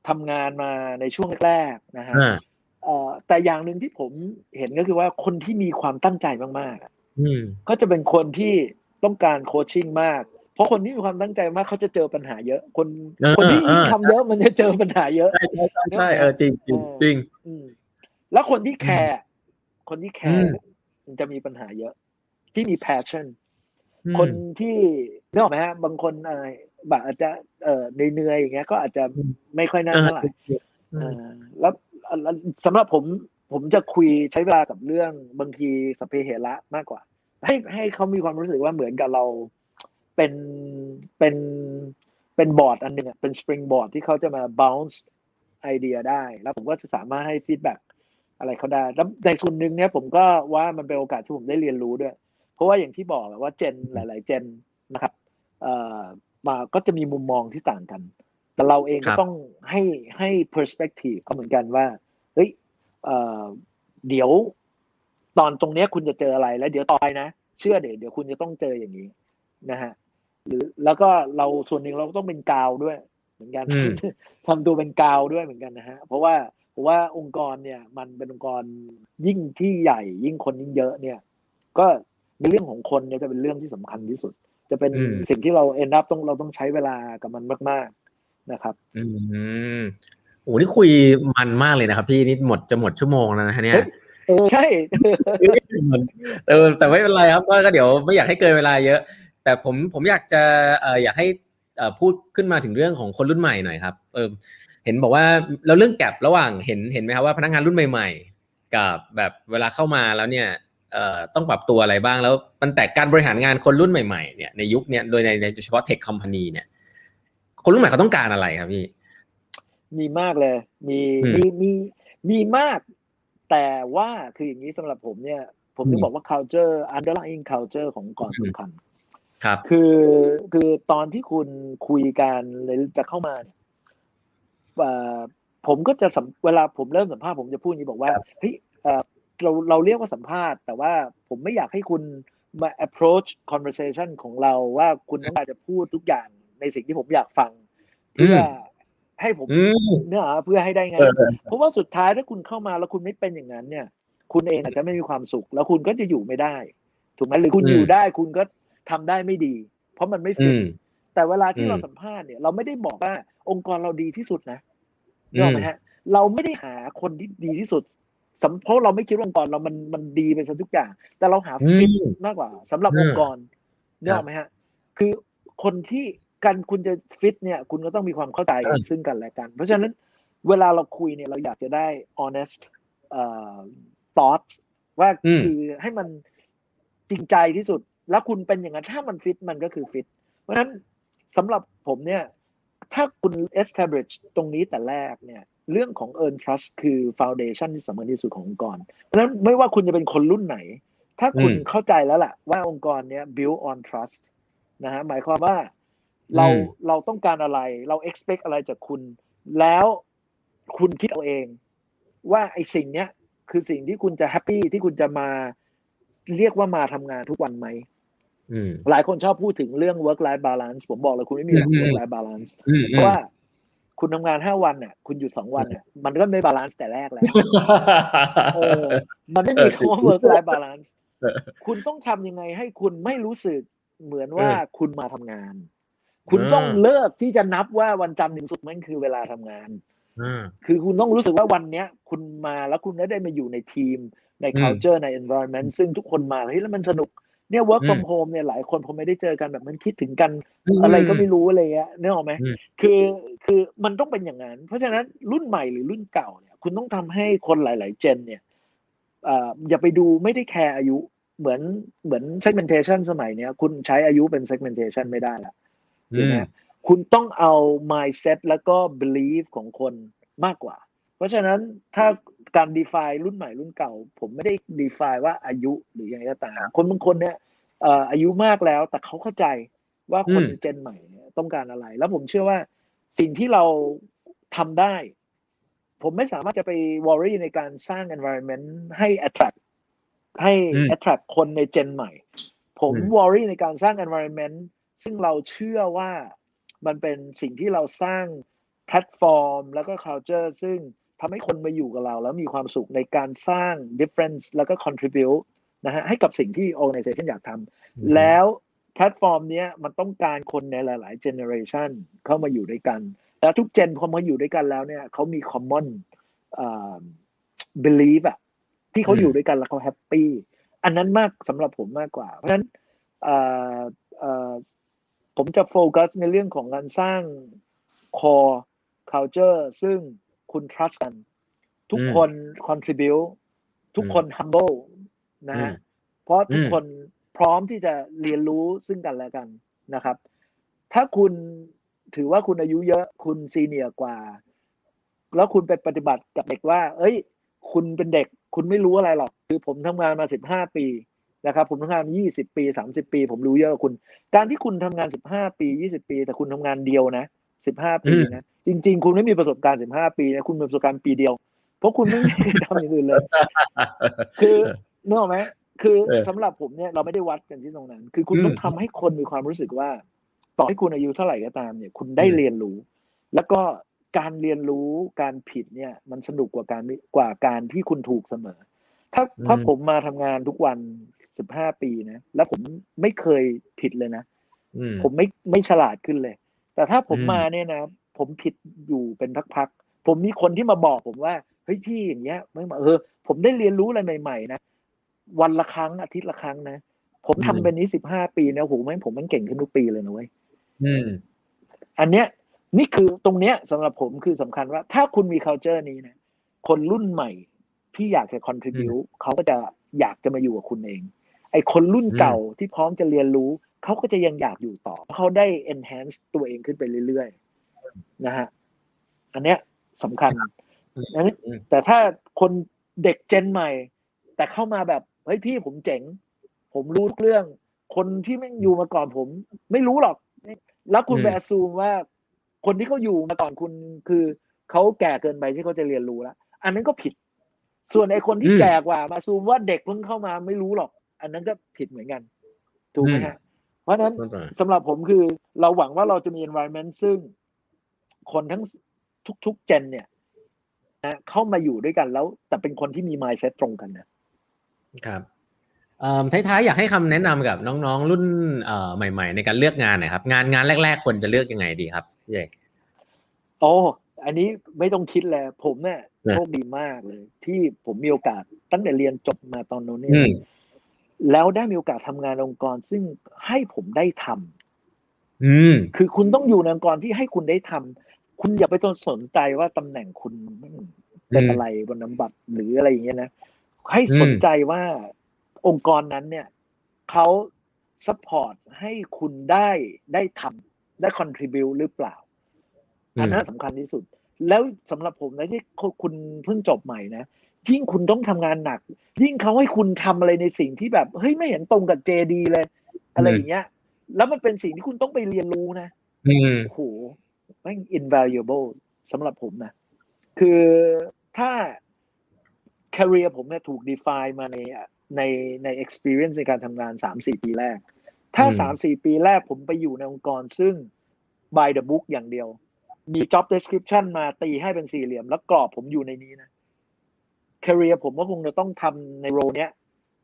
B: ทำงานมาในช่วงแรกๆนะฮะ
A: อ่า
B: เอ่อแต่อย่างหนึ่งที่ผมเห็นก็คือว่าคนที่มีความตั้งใจมากๆอะ
A: อืม
B: ก็จะเป็นคนที่ต้องการโคชชิ่งมาก เพราะคนที่มีความตั้งใจมากเขาจะเจอปัญหาเยอะ คน
A: เออ
B: คนที่ยิ่ง
A: เออ
B: ทำเยอะมันจะเจอปัญหาเยอะ
A: ใช่ใช่ใช่ใช่เออจริงจริงจริง
B: อืมแล้วคนที่แคร์คนที่แค
A: อื
B: ร์
A: ม
B: มันจะมีปัญหาเยอะ ที่มี passion
A: อืม
B: คนที่นึกออกไหมฮะบางคนอะไร แบบอาจจะเอ่อเหนื่อยๆอย่างเงี้ย ก็อาจจะ
A: อืม
B: ไม่ค่อยน่า
A: เออ
B: เท่าไหร่
A: อืม
B: เอ่อแล้วแล้วสำหรับผมผมจะคุยใช้เวลากับเรื่องบางทีสัพเพเหระมากกว่า ให้ให้เขามีความรู้สึกว่าเหมือนกับเราเป็นเป็นเป็นบอร์ดอันหนึ่งอะเป็น springboard ที่เขาจะมา bounce ไอเดียได้ แล้วผมก็จะสามารถให้ feedbackอะไรเขาได้ แล้วในส่วนหนึ่งเนี่ยผมก็ว่ามันเป็นโอกาสที่ผมได้เรียนรู้ด้วย เพราะว่าอย่างที่บอกอะว่าเจนหลาย ๆ เจนนะครับเอ่อ มาก็จะมีมุมมองที่ต่างกัน แต่เราเอง
A: ครั
B: ก็
A: บ
B: ต้องให้ให้ perspective เขาเหมือนกันว่าเฮ้ยเอ่อเดี๋ยวตอนตรงเนี้ยคุณจะเจออะไรแล้วเดี๋ยวต่อไปนะ เชื่อเดี๋ยวเดี๋ยวคุณจะต้องเจออย่างนี้นะฮะหรือแล้วก็เราส่วนหนึ่งเราก็ต้องเป็นกาวด้วย เหมือนกัน
A: อืม
B: ทำตัวเป็นกาวด้วยเหมือนกันนะฮะเพราะว่าผมว่าองค์กรเนี่ย มันเป็นองค์กรยิ่งที่ใหญ่ ยิ่งคนยิ่งเยอะเนี่ย ก็ในเรื่องของคนเนี่ยจะเป็นเรื่องที่สำคัญที่สุด จะเป็น
A: อืม
B: สิ่งที่เราเอ็นดับต้องเราต้องใช้เวลากับมันมาก ๆนะครับ
A: อืมโอ้นี่คุยมันมากเลยนะครับ พี่นี่หมดจะหมดชั่วโมงแล้วนะฮะเนี่ย
B: เฮ้ยเออใช่
A: เออแต่ไม่เป็นไรครับก็ก็เดี๋ยวไม่อยากให้เกินเวลาเยอะ แต่ผมผมอยากจะเอ่ออยากให้เอ่อพูดขึ้นมาถึงเรื่องของคนรุ่นใหม่หน่อยครับเออเห็นบอกว่าแล้วเรื่องแกลบระหว่างเห็นเห็นไหมครับว่าพนักงานรุ่นใหม่ ๆ กับแบบเวลาเข้ามาแล้วเนี่ยเอ่อ ต้องปรับตัวอะไรบ้างแล้วมันแต่การบริหารงานคนรุ่นใหม่ๆเนี่ยในยุคเนี้ยโดยในในเฉพาะเทคคอมพานีเนี่ยคนรุ่นใหม่เขาต้องการอะไรครับพี่
B: มีมากเลย มี
A: อืม
B: มีมีมีมาก แต่ว่าคืออย่างนี้สำหรับผมเนี่ย ผมถึ
A: อื
B: ง
A: ม
B: บอกว่า culture underlying culture ขององค์กร
A: อืม
B: สำคัญ
A: ครับ
B: คือคือตอนที่คุณคุยกันเลยจะเข้ามาเนี่ยเอ่อผมก็จะสัมเวลาผมเริ่มสัมภาษณ์ผมจะพูดอย่างนี้บอกว่า
A: ครับ
B: เฮ้ย เอ่อเราเราเรียกว่าสัมภาษณ์ แต่ว่าผมไม่อยากให้คุณมา approach conversation ของเราว่าคุณต้องการจะพูดทุกอย่างในสิ่งที่ผมอยากฟัง เพื่ออให้ผม
A: อืม
B: เนื้อหาเพื่อให้ได้ไง
A: เออ
B: เพราะว่าสุดท้ายถ้าคุณเข้ามาแล้วคุณไม่เป็นอย่างนั้น เนี่ย คุณเองอาจจะไม่มีความสุข แล้วคุณก็จะอยู่ไม่ได้ ถูกไหมหรือคุณ
A: อืม
B: อยู่ได้คุณก็ทำได้ไม่ดี เพราะมันไม่
A: อื
B: ฟิต
A: ม
B: แต่เวลาที่
A: อืม
B: เราสัมภาษณ์เนี่ย เราไม่ได้บอกว่าองค์กรเราดีที่สุดนะ
A: อืม
B: นึกออกไหมฮะ เราไม่ได้หาคนที่ดีที่สุดสำ เพราะเราไม่คิดว่าองค์กรเรามันมันดีไปซะทุกอย่าง แต่เราหา
A: อื
B: ฟิต
A: ม
B: มากกว่าสำหรับ
A: อืม
B: องค์กรนึก
A: ค
B: อ
A: รั
B: อบกไหมฮะ คือคนที่การคุณจะฟิตเนี่ย คุณก็ต้องมีความเข้าใจ
A: เออ
B: ซึ่งกันและกัน เพราะฉะนั้นเวลาเราคุยเนี่ยเราอยากจะได้ honest เอ่อ thoughts ว่า
A: อืม
B: คือให้มันจริงใจที่สุด แล้วคุณเป็นอย่างนั้นถ้ามันฟิตมันก็คือฟิตเพราะฉะนั้นสำหรับผมเนี่ย ถ้าคุณ establish ตรงนี้แต่แรกเนี่ย เรื่องของ earn trust คือ foundation ที่สำคัญที่สุดขององค์กร เพราะฉะนั้นไม่ว่าคุณจะเป็นคนรุ่นไหน ถ้าคุณ
A: อืม
B: เข้าใจแล้วล่ะ ว่าองค์กรเนี้ย build on trust นะฮะหมายความว่าเรา
A: อืม
B: เราต้องการอะไรเรา expect อะไรจากคุณ แล้วคุณคิดเอาเอง ว่าไอ้สิ่งเนี้ยคือสิ่งที่คุณจะ happy ที่คุณจะมาเรียกว่ามาทำงานทุกวันไหม
A: อืม
B: หลายคนชอบพูดถึงเรื่อง work life balance ผมบอกเลยคุณไม่มีหรอก
A: อืม
B: work life balance
A: อืม
B: เพราะว่า คุณทำงานห้าวันเนี่ยคุณหยุดสองวันเนี่ยมันก็ไม่ balance แต่แรกแล้วเออมันไม่มีคำว่า work life balance
A: เออ
B: คุณต้องทำยังไงให้คุณไม่รู้สึกเหมือนว่า
A: เออ
B: คุณมาทำงาน คุณ
A: อ่า
B: ต้องเลิกที่จะนับว่าวันจันทร์ถึงศุกร์มันคือเวลาทำงาน
A: อ่า
B: คือคุณต้องรู้สึกว่าวันเนี้ย คุณมาแล้วคุณได้มาอยู่ในทีมใน
A: อืม
B: culture ใน environment ซึ่งทุกคนมาเฮ้ยแล้วมันสนุก เนี่ย work
A: อืม
B: from home เนี่ยหลายคนพอไม่ได้เจอกันแบบมันคิดถึงกัน
A: ม
B: อะไรก็ไม่รู้อะไรเงี้ยนึกออกไหม
A: อืม
B: คือคือมันต้องเป็นอย่างนั้น เพราะฉะนั้นรุ่นใหม่หรือรุ่นเก่าเนี่ย คุณต้องทำให้คนหลาย ๆ เจนเนี่ยเอ่ออย่าไปดูไม่ได้แคร์อายุเหมือนเหมือน segmentation สมัยเนี้ย คุณใช้อายุเป็น segmentation ไม่ได้ละ
A: อื
B: ถูกไหม
A: ม
B: คุณต้องเอา mindset แล้วก็ belief ของคนมากกว่า เพราะฉะนั้นถ้า การ define รุ่นใหม่รุ่นเก่า ผมไม่ได้ define ว่าอายุหรือยังไงก็ตามคนบางคนเนี่ยเอ่ออายุมากแล้วแต่เขาเข้าใจว่าคน
A: อืม
B: เจนใหม่เนี่ยต้องการอะไร แล้วผมเชื่อว่าสิ่งที่เราทำได้ ผมไม่สามารถจะไป worry ในการสร้าง environment ให้ attract ให้
A: อืม
B: attract คนใน gen ใหม่ ผม
A: อืม
B: worry ในการสร้าง environment ซึ่งเราเชื่อว่ามันเป็นสิ่งที่เราสร้างแพลตฟอร์ม แล้วก็ culture ซึ่ง ทำให้คนมาอยู่กับเรา แล้วมีความสุขในการสร้าง difference แล้วก็ contribute นะฮะให้กับสิ่งที่ organization อยากทำแล้วแพลตฟอร์มเนี้ยมันต้องการคนในหลายๆ generationเข้ามาอยู่ด้วยกัน แล้วทุกเจนพอมาอยู่ด้วยกันแล้วเนี่ยเขามี common เอ่อ belief อะที่เขา
A: อืม
B: อยู่ด้วยกันแล้วเขาแฮปปี้อันนั้นมากสำหรับผมมากกว่า เพราะฉะนั้นเอ่อเอ่อผมจะโฟกัสในเรื่องของการสร้าง core culture ซึ่ง คุณ trust กัน ทุก
A: อืม
B: คน contribute ทุกคน humble นะฮะ
A: อืม
B: เพราะทุก
A: อืม
B: คนพร้อมที่จะเรียนรู้ซึ่งกันและกันนะครับ ถ้าคุณถือว่าคุณอายุเยอะคุณซีเนียร์กว่า แล้วคุณไปปฏิบัติกับเด็กว่า เอ้ย คุณเป็นเด็ก คุณไม่รู้อะไรหรอก คือผมทำงานมาสิบห้าปีนะครับ ผมทำงานยี่สิบปีสามสิบปี ผมรู้เยอะกว่าคุณ การที่คุณทำงานสิบห้าปียี่สิบปี แต่คุณทำงานเดียวนะ สิบห้าปี
A: อืม
B: นะ จริง ๆ คุณไม่มีประสบการณ์สิบห้าปีนะคุณมีประสบการณ์ปีเดียว เพราะคุณไม่ได้ทำอย่างอื่นเลย คือนึกออกไหมคือ
A: เออ
B: สำหรับผมเนี่ยเราไม่ได้วัดกันที่ตรงนั้น คือคุณ
A: อืม
B: ต้องทำให้คนมีความรู้สึกว่า ต่อให้คุณอายุเท่าไหร่ก็ตามเนี่ย คุณได้
A: อืม
B: เรียนรู้ แล้วก็การเรียนรู้การผิดเนี่ย มันสนุกกว่าการกว่าการที่คุณถูกเสมอ ถ้าถ้าผมมาทำงานทุกวันสิบห้าปีนะ แล้วผมไม่เคยผิดเลยนะ
A: อืม
B: ผมไม่ไม่ฉลาดขึ้นเลย แต่ถ้าผม
A: อืม
B: มาเนี่ยนะผมผิดอยู่เป็นพักๆผมมีคนที่มาบอกผมว่าเฮ้ยพี่อย่างเงี้ยไม่มาเออผมได้เรียนรู้อะไรใหม่ๆนะวันละครั้งอาทิตย์ละครั้งนะผมทำเป็นนี้สิบห้าปีนะโหแม่งผมแม่งเก่งขึ้นทุกปีเลยนะเว้ย
A: อืม
B: อันเนี้ย นี่คือตรงเนี้ยสำหรับผมคือสำคัญว่า ถ้าคุณมี culture นี้นะคนรุ่นใหม่ที่อยากจะ contribute เขาก็จะอยากจะมาอยู่กับคุณเอง ไอคนรุ่นเก่าที่พร้อมจะเรียนรู้เขาก็จะยังอยากอยู่ต่อเพราะเขาได้ enhance ตัวเองขึ้นไปเรื่อยๆนะฮะอันเนี้ยสำคัญนั้น
A: อืม
B: แต่ถ้าคนเด็กเจนใหม่ แต่เข้ามาแบบเฮ้ยพี่ผมเจ๋ง ผมรู้ทุกเรื่อง คนที่ไม่อยู่มาก่อนผม ไม่รู้หรอก แล้วคุณ
A: อืม
B: ไปอซูมว่า คนที่เขาอยู่มาก่อนคุณคือเขาแก่เกินไปที่เขาจะเรียนรู้แล้วอันนั้นก็ผิด ส่วนไอ้คนที่แก่กว่ามาซูมว่าเด็กเพิ่งเข้ามาไม่รู้หรอก อันนั้นก็ผิดเหมือนกันถูกไหมฮะเพราะฉะนั้น
A: ต้นต่อ
B: สำหรับผมคือ เราหวังว่าเราจะมี environment ซึ่งคนทั้งทุกๆเจนเนี่ยนะเข้ามาอยู่ด้วยกันแล้ว แต่เป็นคนที่มี mindset ตรงกันนะครับ
A: เอ่อท้ายๆอยากให้คำแนะนำกับน้องๆ รุ่นเอ่อใหม่ ๆ ในการเลือกงานหน่อยครับ งานงานแรก ๆควรจะเลือกยังไงดีครับพี่เจ
B: โอ้อันนี้ไม่ต้องคิดเลยผมเนี่ย
A: นะ
B: โชคดีมากเลย ที่ผมมีโอกาสตั้งแต่เรียนจบมาตอนโน้นเนี่ยอื
A: ม
B: แล้วได้มีโอกาสทำงานองค์กรซึ่งให้ผมได้ทำ
A: อืม
B: คือคุณต้องอยู่ในองค์กรที่ให้คุณได้ทำคุณอย่าไปต้องสนใจว่าตำแหน่งคุณเป็นอะไรบนนามบัตรหรืออะไรอย่างเงี้ยนะให้สนใจว่าองค์กรนั้นเนี่ยเขา support ให้คุณได้ได้ทำได้ contribute หรือเปล่า
A: อืม
B: อันนั้นสำคัญที่สุด แล้วสำหรับผมนะที่คุณเพิ่งจบใหม่นะ ยิ่งคุณต้องทำงานหนัก ยิ่งเขาให้คุณทำอะไรในสิ่งที่แบบเฮ้ยไม่เห็นตรงกับเจดีเลย อะไรอย่างเงี้ย แล้วมันเป็นสิ่งที่คุณต้องไปเรียนรู้นะ
A: อืม
B: โอ้โหแม่ง invaluable สำหรับผมนะ คือถ้า career ผมเนี่ยถูก define มาในในใน experience ในการทำงานสามสี่ปีแรก ถ้า
A: อืม
B: สามสี่ปีแรกผมไปอยู่ในองค์กรซึ่ง by the book อย่างเดียว มี job description มาตีให้เป็นสี่เหลี่ยม แล้วกรอบผมอยู่ในนี้นะ career ผมก็คงจะต้องทำในโรเนี้ย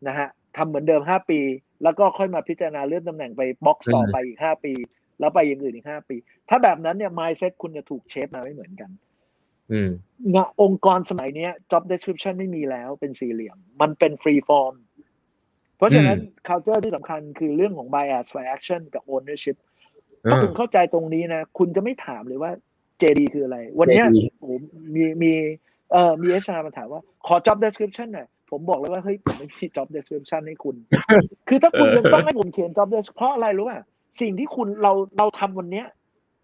B: นะฮะทำเหมือนเดิมห้าปี แล้วก็ค่อยมาพิจารณาเลื่อนตำแหน่งไป box ต่อไปอีกห้าปี แล้วไปอย่างอื่นอีกห้าปี ถ้าแบบนั้นเนี่ย mindset คุณจะถูกเชฟมาไม่เหมือนกัน
A: อืม
B: งานองค์กรสมัยเนี้ย job description ไม่มีแล้วเป็นสี่เหลี่ยม มันเป็น free form เพราะฉะนั้น culture ที่สำคัญคือเรื่องของ bias for action กับ ownership ถ้าคุณเข้าใจตรงนี้นะ คุณจะไม่ถามเลยว่า JD คืออะไร วันเนี้ย
A: JD
B: โอ้ โหมีมีเอ่อมี HR มาถามว่าขอ job description หน่อยผมบอกเลยว่าเฮ้ยผมไม่มี job description ให้คุณ คือถ้าคุณยังต้องให้ผมเขียน job description เพราะอะไรรู้ป่ะสิ่งที่คุณเราเราทำวันเนี้ย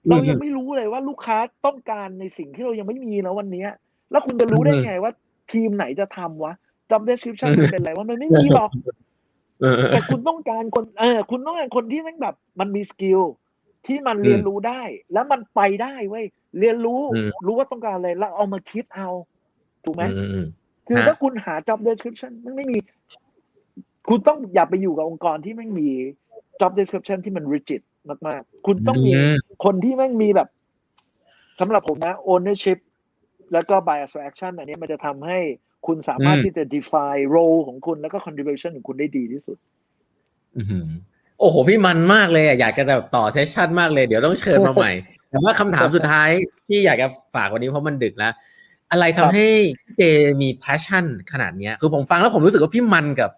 B: เรายังไม่รู้เลยว่าลูกค้าต้องการในสิ่งที่เรายังไม่มีนะวันเนี้ย แล้วคุณจะรู้ได้ไงว่าทีมไหนจะทำวะ job description มันเป็นอะไรว่ามันไม่มีหรอก
A: เออเออ
B: แต่คุณต้องการคนเออคุณต้องการคนที่แม่งแบบ มันมีสกิลที่มันเรียนรู้ได้ แล้วมันไปได้เว้ยเรียนรู้
A: อืม
B: รู้ว่าต้องการอะไรแล้วเอามาคิดเอา ถูกไหม
A: อืมอืม
B: คือ
A: ฮะ
B: ถ้าคุณหา job description มันไม่มี คุณต้องอย่าไปอยู่กับองค์กรที่ไม่งมี job description ที่มัน rigid มากๆ คุณต้องมี
A: อืม
B: คนที่แม่งมีแบบสำหรับผมนะ ownership แล้วก็ bias for action อันนี้มันจะทำให้คุณสามารถ
A: อืม
B: ที่จะ define role ของคุณแล้วก็ contribution ของคุณได้ดีที่สุด
A: อื้อหือโอ้โห พี่มันมากเลยอะอยากจะแบบต่อเซสชั่นมากเลย เดี๋ยวต้องเชิญมาใหม่ แต่ว่าคำถามสุดท้ายที่อยากจะฝากวันนี้เพราะมันดึกแล้ว อะไรทำให้พี่เจมี passion ขนาดเนี้ย คือผมฟังแล้วผมรู้สึกว่าพี่มันกับ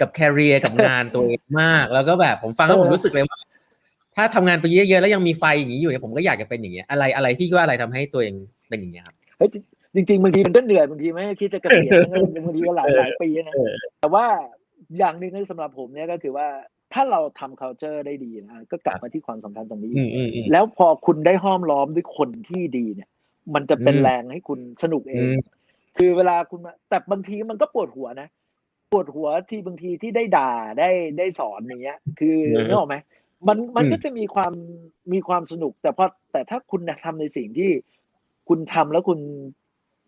A: กับแคริเอร์กับงานตัวเองมาก แล้วก็แบบผมฟังแล้วผมรู้สึกเลยว่า ถ้าทำงานไปเยอะๆแล้วยังมีไฟอย่างนี้อยู่เนี่ยผมก็อยากจะเป็นอย่างเงี้ยอะไรอะไรที่คิดว่าอะไรทำให้ตัวเองเป็นอย่างเงี้ยครับ
B: เฮ้ยจริงๆบางทีมันก็เหนื่อยบางทีไม่คิดจะเกษียณบางทีก็หลายหลายปีนะ
A: เออ
B: แต่ว่าอย่างหนึ่งที่สำหรับผมเนี่ยก็คือว่าถ้าเราทำ culture ได้ดีนะก็กลับมาที่ความสำคัญตรงนี้
A: อืมอืมอืม
B: แล้วพอคุณได้ห้อมล้อมด้วยคนที่ดีเนี่ย มันจะเป็น
A: อืม
B: แรงให้คุณสนุกเอ
A: อื
B: ง
A: ม
B: คือเวลาคุณมาแต่บางทีมันก็ปวดหัวนะปวดหัวที่บางทีที่ได้ด่าได้ได้สอนอย่างเงี้ย คือ
A: เออ
B: นึกออกไหมมันมัน
A: อืม
B: ก็จะมีความมีความสนุก แต่พอแต่ถ้าคุณทำในสิ่งที่คุณทำแล้วคุณ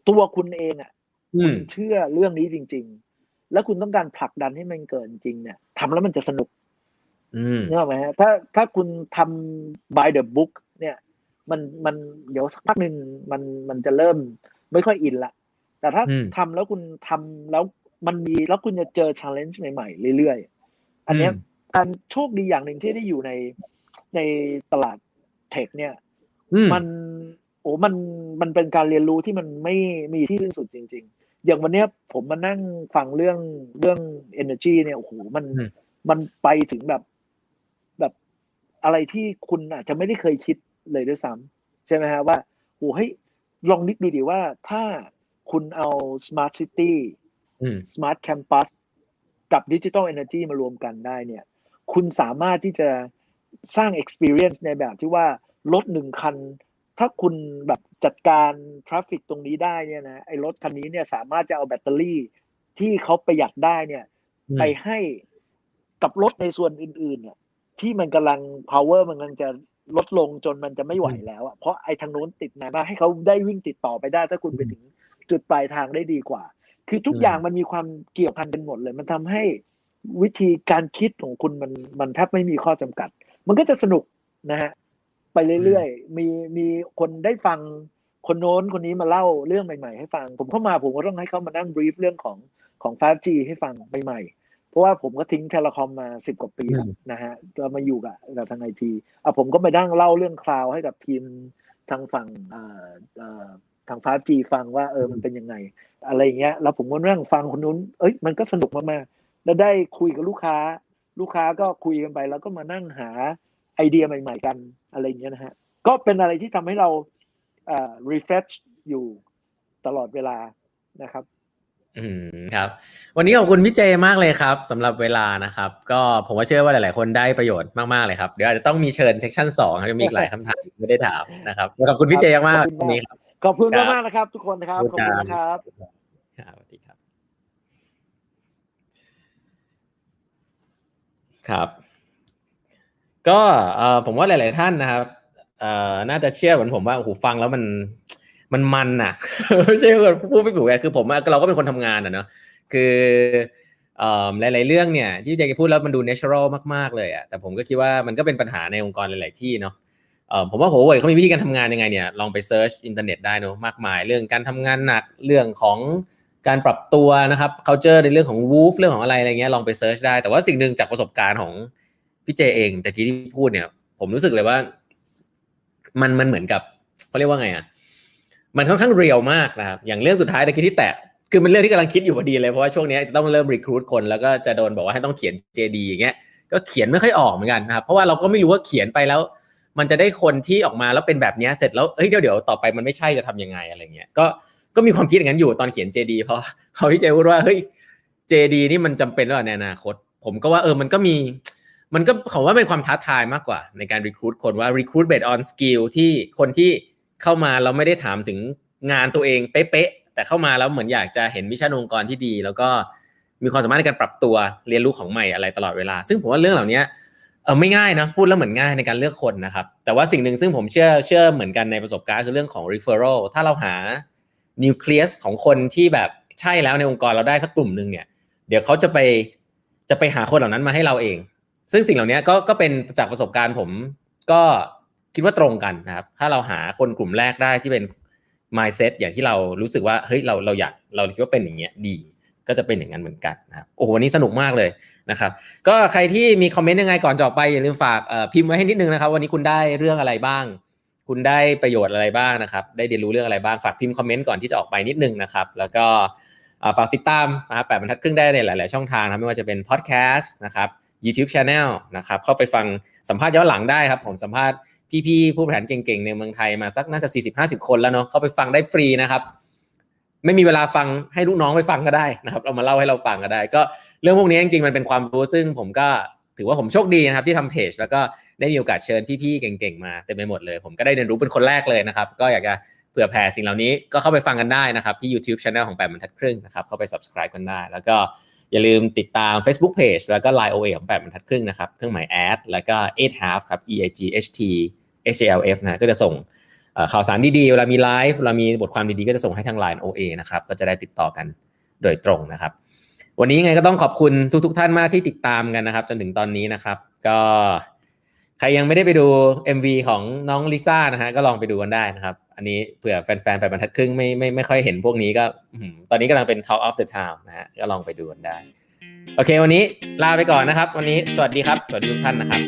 B: ตัวคุณเองอะ
A: อื
B: คุ
A: ม
B: ณเชื่อเรื่องนี้จริง ๆ แล้วคุณต้องการผลักดันให้มันเกินจริงเนี่ยทำแล้วมันจะสนุก
A: อืม
B: นึกออกไหมฮะถ้าถ้าคุณทำ by the book เนี่ย มันมันเดี๋ยวสักพักหนึ่งมันมันจะเริ่มไม่ค่อยอินละแต่ถ้า
A: อืม
B: ทำแล้วคุณทำแล้วมันมีแล้วคุณจะเจอ challenge ใหม่ๆเรื่อยๆ อันเนี้ยการโชคดีอย่างหนึ่งที่ได้อยู่ในในตลาดเทคเนี่ย
A: อืม
B: มันโอ้มันมันเป็นการเรียนรู้ที่มันไม่มีที่สิ้นสุดจริง ๆ อย่างวันเนี้ยผมมานั่งฟังเรื่องเรื่อง energy เนี่ยโอ้โหมัน
A: อืม
B: มันไปถึงแบบแบบอะไรที่คุณอาจจะไม่ได้เคยคิด เลยด้วยซ้ำใช่ไหมฮะว่าโอ้เฮ้ยลองนึกดูดิว่าถ้าคุณเอา smart city
A: อืม
B: smart campus กับ digital energy มารวมกันได้เนี่ย คุณสามารถที่จะสร้าง experience ในแบบที่ว่ารถหนึ่งคัน ถ้าคุณแบบจัดการ traffic ตรงนี้ได้เนี่ยนะไอ้รถคันนี้เนี่ยสามารถจะเอาแบตเตอรี่ที่เขาประหยัดได้เนี่ย
A: อืม
B: ไปให้กับรถในส่วนอื่น ๆ เนี่ย ที่มันกำลัง power มันกำลังจะ ลดลงจนมันจะไม่ไหวแล้วอะเพราะไอ้ทางโน้นติดนานมากให้เขาได้วิ่งติดต่อไปได้ ถ้าคุณไปถึงจุดปลายทางได้ดีกว่า คือทุก
A: อืม
B: อย่างมันมีความเกี่ยวพันกันหมดเลย มันทำให้วิธีการคิดของคุณมันมันแทบไม่มีข้อจำกัด มันก็จะสนุกนะฮะไปเรื่อยๆ มีมีคนได้ฟังคนโน้นคนนี้มาเล่าเรื่องใหม่ๆ ให้ฟัง ผมเข้ามาผมก็ต้องให้เขามานั่งบรีฟเรื่องของของ 5G ให้ฟังใหม่ๆ เพราะว่าผมก็ทิ้งเทเลคอมมาสิบกว่าปีแล้วนะฮะเรามาอยู่กับกับทางไอทีอะผมก็ไปนั่งเล่าเรื่องคลาวให้กับทีมทางฝั่งอ่าอ่าทาง 5G ฟังว่าเออมันเป็นยังไง อะไรอย่างเงี้ย แล้วผมก็นั่งฟังคนนู้น เอ้ยมันก็สนุกมากๆ แล้วได้คุยกับลูกค้า ลูกค้าก็คุยกันไป แล้วก็มานั่งหาไอเดียใหม่ ๆ กันอะไรอย่างเงี้ยนะฮะ ก็เป็นอะไรที่ทำให้เราอ่า refresh อยู่ตลอดเวลานะครับ
A: อืมครับ วันนี้ขอบคุณพี่เจมากเลยครับสำหรับเวลานะครับ ก็ผมว่าเชื่อว่าหลาย ๆ คนได้ประโยชน์มาก ๆ เลยครับ เดี๋ยวอาจจะต้องมีเชิญเซสชั่นสองครับมีอีกหลายคำถามไม่ได้ถามนะครับขอบคุณพี่เจมาก
B: ขอบคุณมาก
A: วันนี้ครับ
B: ขอบคุณ
A: ครับ
B: มาก ๆ นะครับ ทุกคนนะครับขอบคุณนะครับ
A: ครับสวัสดีครับ ครับ ก็เอ่อผมว่าหลาย ๆ ท่านนะครับเอ่อน่าจะเชื่อเหมือนผมว่าโอ้โหฟังแล้วมัน มันมันน่ะไม่ใช่ว่าพูดไม่ถูกไงคือผมเราก็เป็นคนทำงานอะเนาะคือหลาย ๆ เรื่องเนี่ยที่เจคพูดแล้วมันดู natural มาก ๆ เลยอะแต่ผมก็คิดว่ามันก็เป็นปัญหาในองค์กรหลาย ๆ ที่เนาะผมว่าโหเว่ยเขามีวิธีการทำงานยังไงเนี่ยลองไป search อินเทอร์เน็ตได้เนอะมากมาย เรื่องการทำงานหนักเรื่องของการปรับตัวนะครับ culture ในเรื่องของ Wolf เรื่องของอะไรอะไรเงี้ยลองไป search ได้ แต่ว่าสิ่งหนึ่งจากประสบการณ์ของพี่เจเอง แต่ที่ที่พูดเนี่ย ผมรู้สึกเลยว่า มันมันเหมือนกับเขาเรียกว่าไงอะ มันค่อนข้างเรียลมากนะครับ อย่างเรื่องสุดท้ายตะกี้ที่แตะคือมันเรื่องที่กำลังคิดอยู่พอดีเลยเพราะว่าช่วงนี้จะต้องเริ่มรีครูดคนแล้วก็จะโดนบอกว่าให้ต้องเขียน JD อย่างเงี้ยก็เขียนไม่ค่อยออกเหมือนกันนะครับเพราะว่าเราก็ไม่รู้ว่าเขียนไปแล้ว มันจะได้คนที่ออกมาแล้วเป็นแบบนี้เสร็จแล้วเฮ้ยเดี๋ยวเดี๋ยวต่อไปมันไม่ใช่จะทำยังไงอะไรเงี้ยก็ก็มีความคิดอย่างนั้นอยู่ตอนเขียน JD เพราะเขาพี่เจพูดว่าเฮ้ย JD นี่มันจำเป็นหรือเปล่าในอนาคต ผมก็ว่าเออมันก็มี มันก็ผมว่าเป็นความท้าทายมากกว่าในการ recruit คนว่า recruit based on skill ที่คนที่ เข้ามาเราไม่ได้ถามถึงงานตัวเองเป๊ะๆแต่เข้ามาแล้วเหมือนอยากจะเห็นวิชั่นองค์กรที่ดี แล้วก็มีความสามารถในการปรับตัวเรียนรู้ของใหม่อะไรตลอดเวลา ซึ่งผมว่าเรื่องเหล่านี้เออไม่ง่ายนะพูดแล้วเหมือนง่ายในการเลือกคนนะครับ แต่ว่าสิ่งหนึ่งซึ่งผมเชื่อเชื่อเหมือนกันในประสบการณ์คือเรื่องของ referral ถ้าเราหา nucleus ของคนที่แบบใช่แล้วในองค์กรเราได้สักกลุ่มหนึ่งเนี่ย เดี๋ยวเขาจะไปจะไปหาคนเหล่านั้นมาให้เราเอง ซึ่งสิ่งเหล่านี้ก็ก็เป็นจากประสบการณ์ผมก็ คิดว่าตรงกันนะครับ ถ้าเราหาคนกลุ่มแรกได้ที่เป็น mindset อย่างที่เรารู้สึกว่าเฮ้ยเราเราอยากเราคิดว่าเป็นอย่างเงี้ยดี ก็จะเป็นอย่างนั้นเหมือนกันนะครับโอ้โหวันนี้สนุกมากเลยนะครับก็ใครที่มีคอมเมนต์ยังไงก่อนจะออกไปอย่าลืมฝากพิมพ์ไว้ให้นิดนึงนะครับ วันนี้คุณได้เรื่องอะไรบ้าง คุณได้ประโยชน์อะไรบ้างนะครับ ได้เรียนรู้เรื่องอะไรบ้างฝากพิมพ์คอมเมนต์ก่อนที่จะออกไปนิดนึงนะครับ แล้วก็ฝากติดตามนะครับแปดบรรทัดครึ่งได้ในหลาย ๆ ช่องทางนะไม่ว่าจะเป็นพอดแคสต์นะครับ YouTube Channel นะครับเข้าไปฟังสัมภาษณ์ย้อนหลังได้ครับผมสัมภาษณ์ พี่ๆผู้บริหารเก่งๆในเมืองไทยมาสักน่าจะ40-50 คนแล้วเนาะเข้าไปฟังได้ฟรีนะครับไม่มีเวลาฟังให้ลูกน้องไปฟังก็ได้นะครับเรามาเล่าให้เราฟังก็ได้ ก็เรื่องพวกนี้จริงๆมันเป็นความรู้ซึ่งผมก็ถือว่าผมโชคดีนะครับที่ทำเพจแล้วก็ได้มีโอกาสเชิญพี่ๆเก่งๆมาเต็มไปหมดเลย ผมก็ได้เรียนรู้เป็นคนแรกเลยนะครับ ก็อยากจะเผื่อแผ่สิ่งเหล่านี้ก็เข้าไปฟังกันได้นะครับ ที่ YouTube Channel ของแปดบรรทัดครึ่งนะครับเข้าไป subscribe กันได้ แล้วก็อย่าลืมติดตาม Facebook Page แล้วก็ Line OA ของแปดบรรทัดครึ่งนะครับเครื่องหมาย ad แล้วก็ eight half ครับ e i g h t HLF นะก็จะส่งข่าวสารดีๆเวลามีไลฟ์เวลามีบทความดีๆ ก็จะส่งให้ทาง Line OA นะครับก็จะได้ติดต่อกันโดยตรงนะครับ วันนี้ยังไงก็ต้องขอบคุณทุกๆท่านมากที่ติดตามกันนะครับ จนถึงตอนนี้นะครับ ก็ใครยังไม่ได้ไปดู MV ของน้องลิซ่านะฮะก็ลองไปดูกันได้นะครับ อันนี้เผื่อแฟนๆไปบรรทัดครึ่งไม่ไม่ไม่ค่อยเห็นพวกนี้ก็ตอนนี้กำลังเป็น Talk of the Town นะฮะก็ลองไปดูกันได้ โอเค วันนี้ลาไปก่อนนะครับ วันนี้สวัสดีครับสวัสดีทุกท่านนะครับ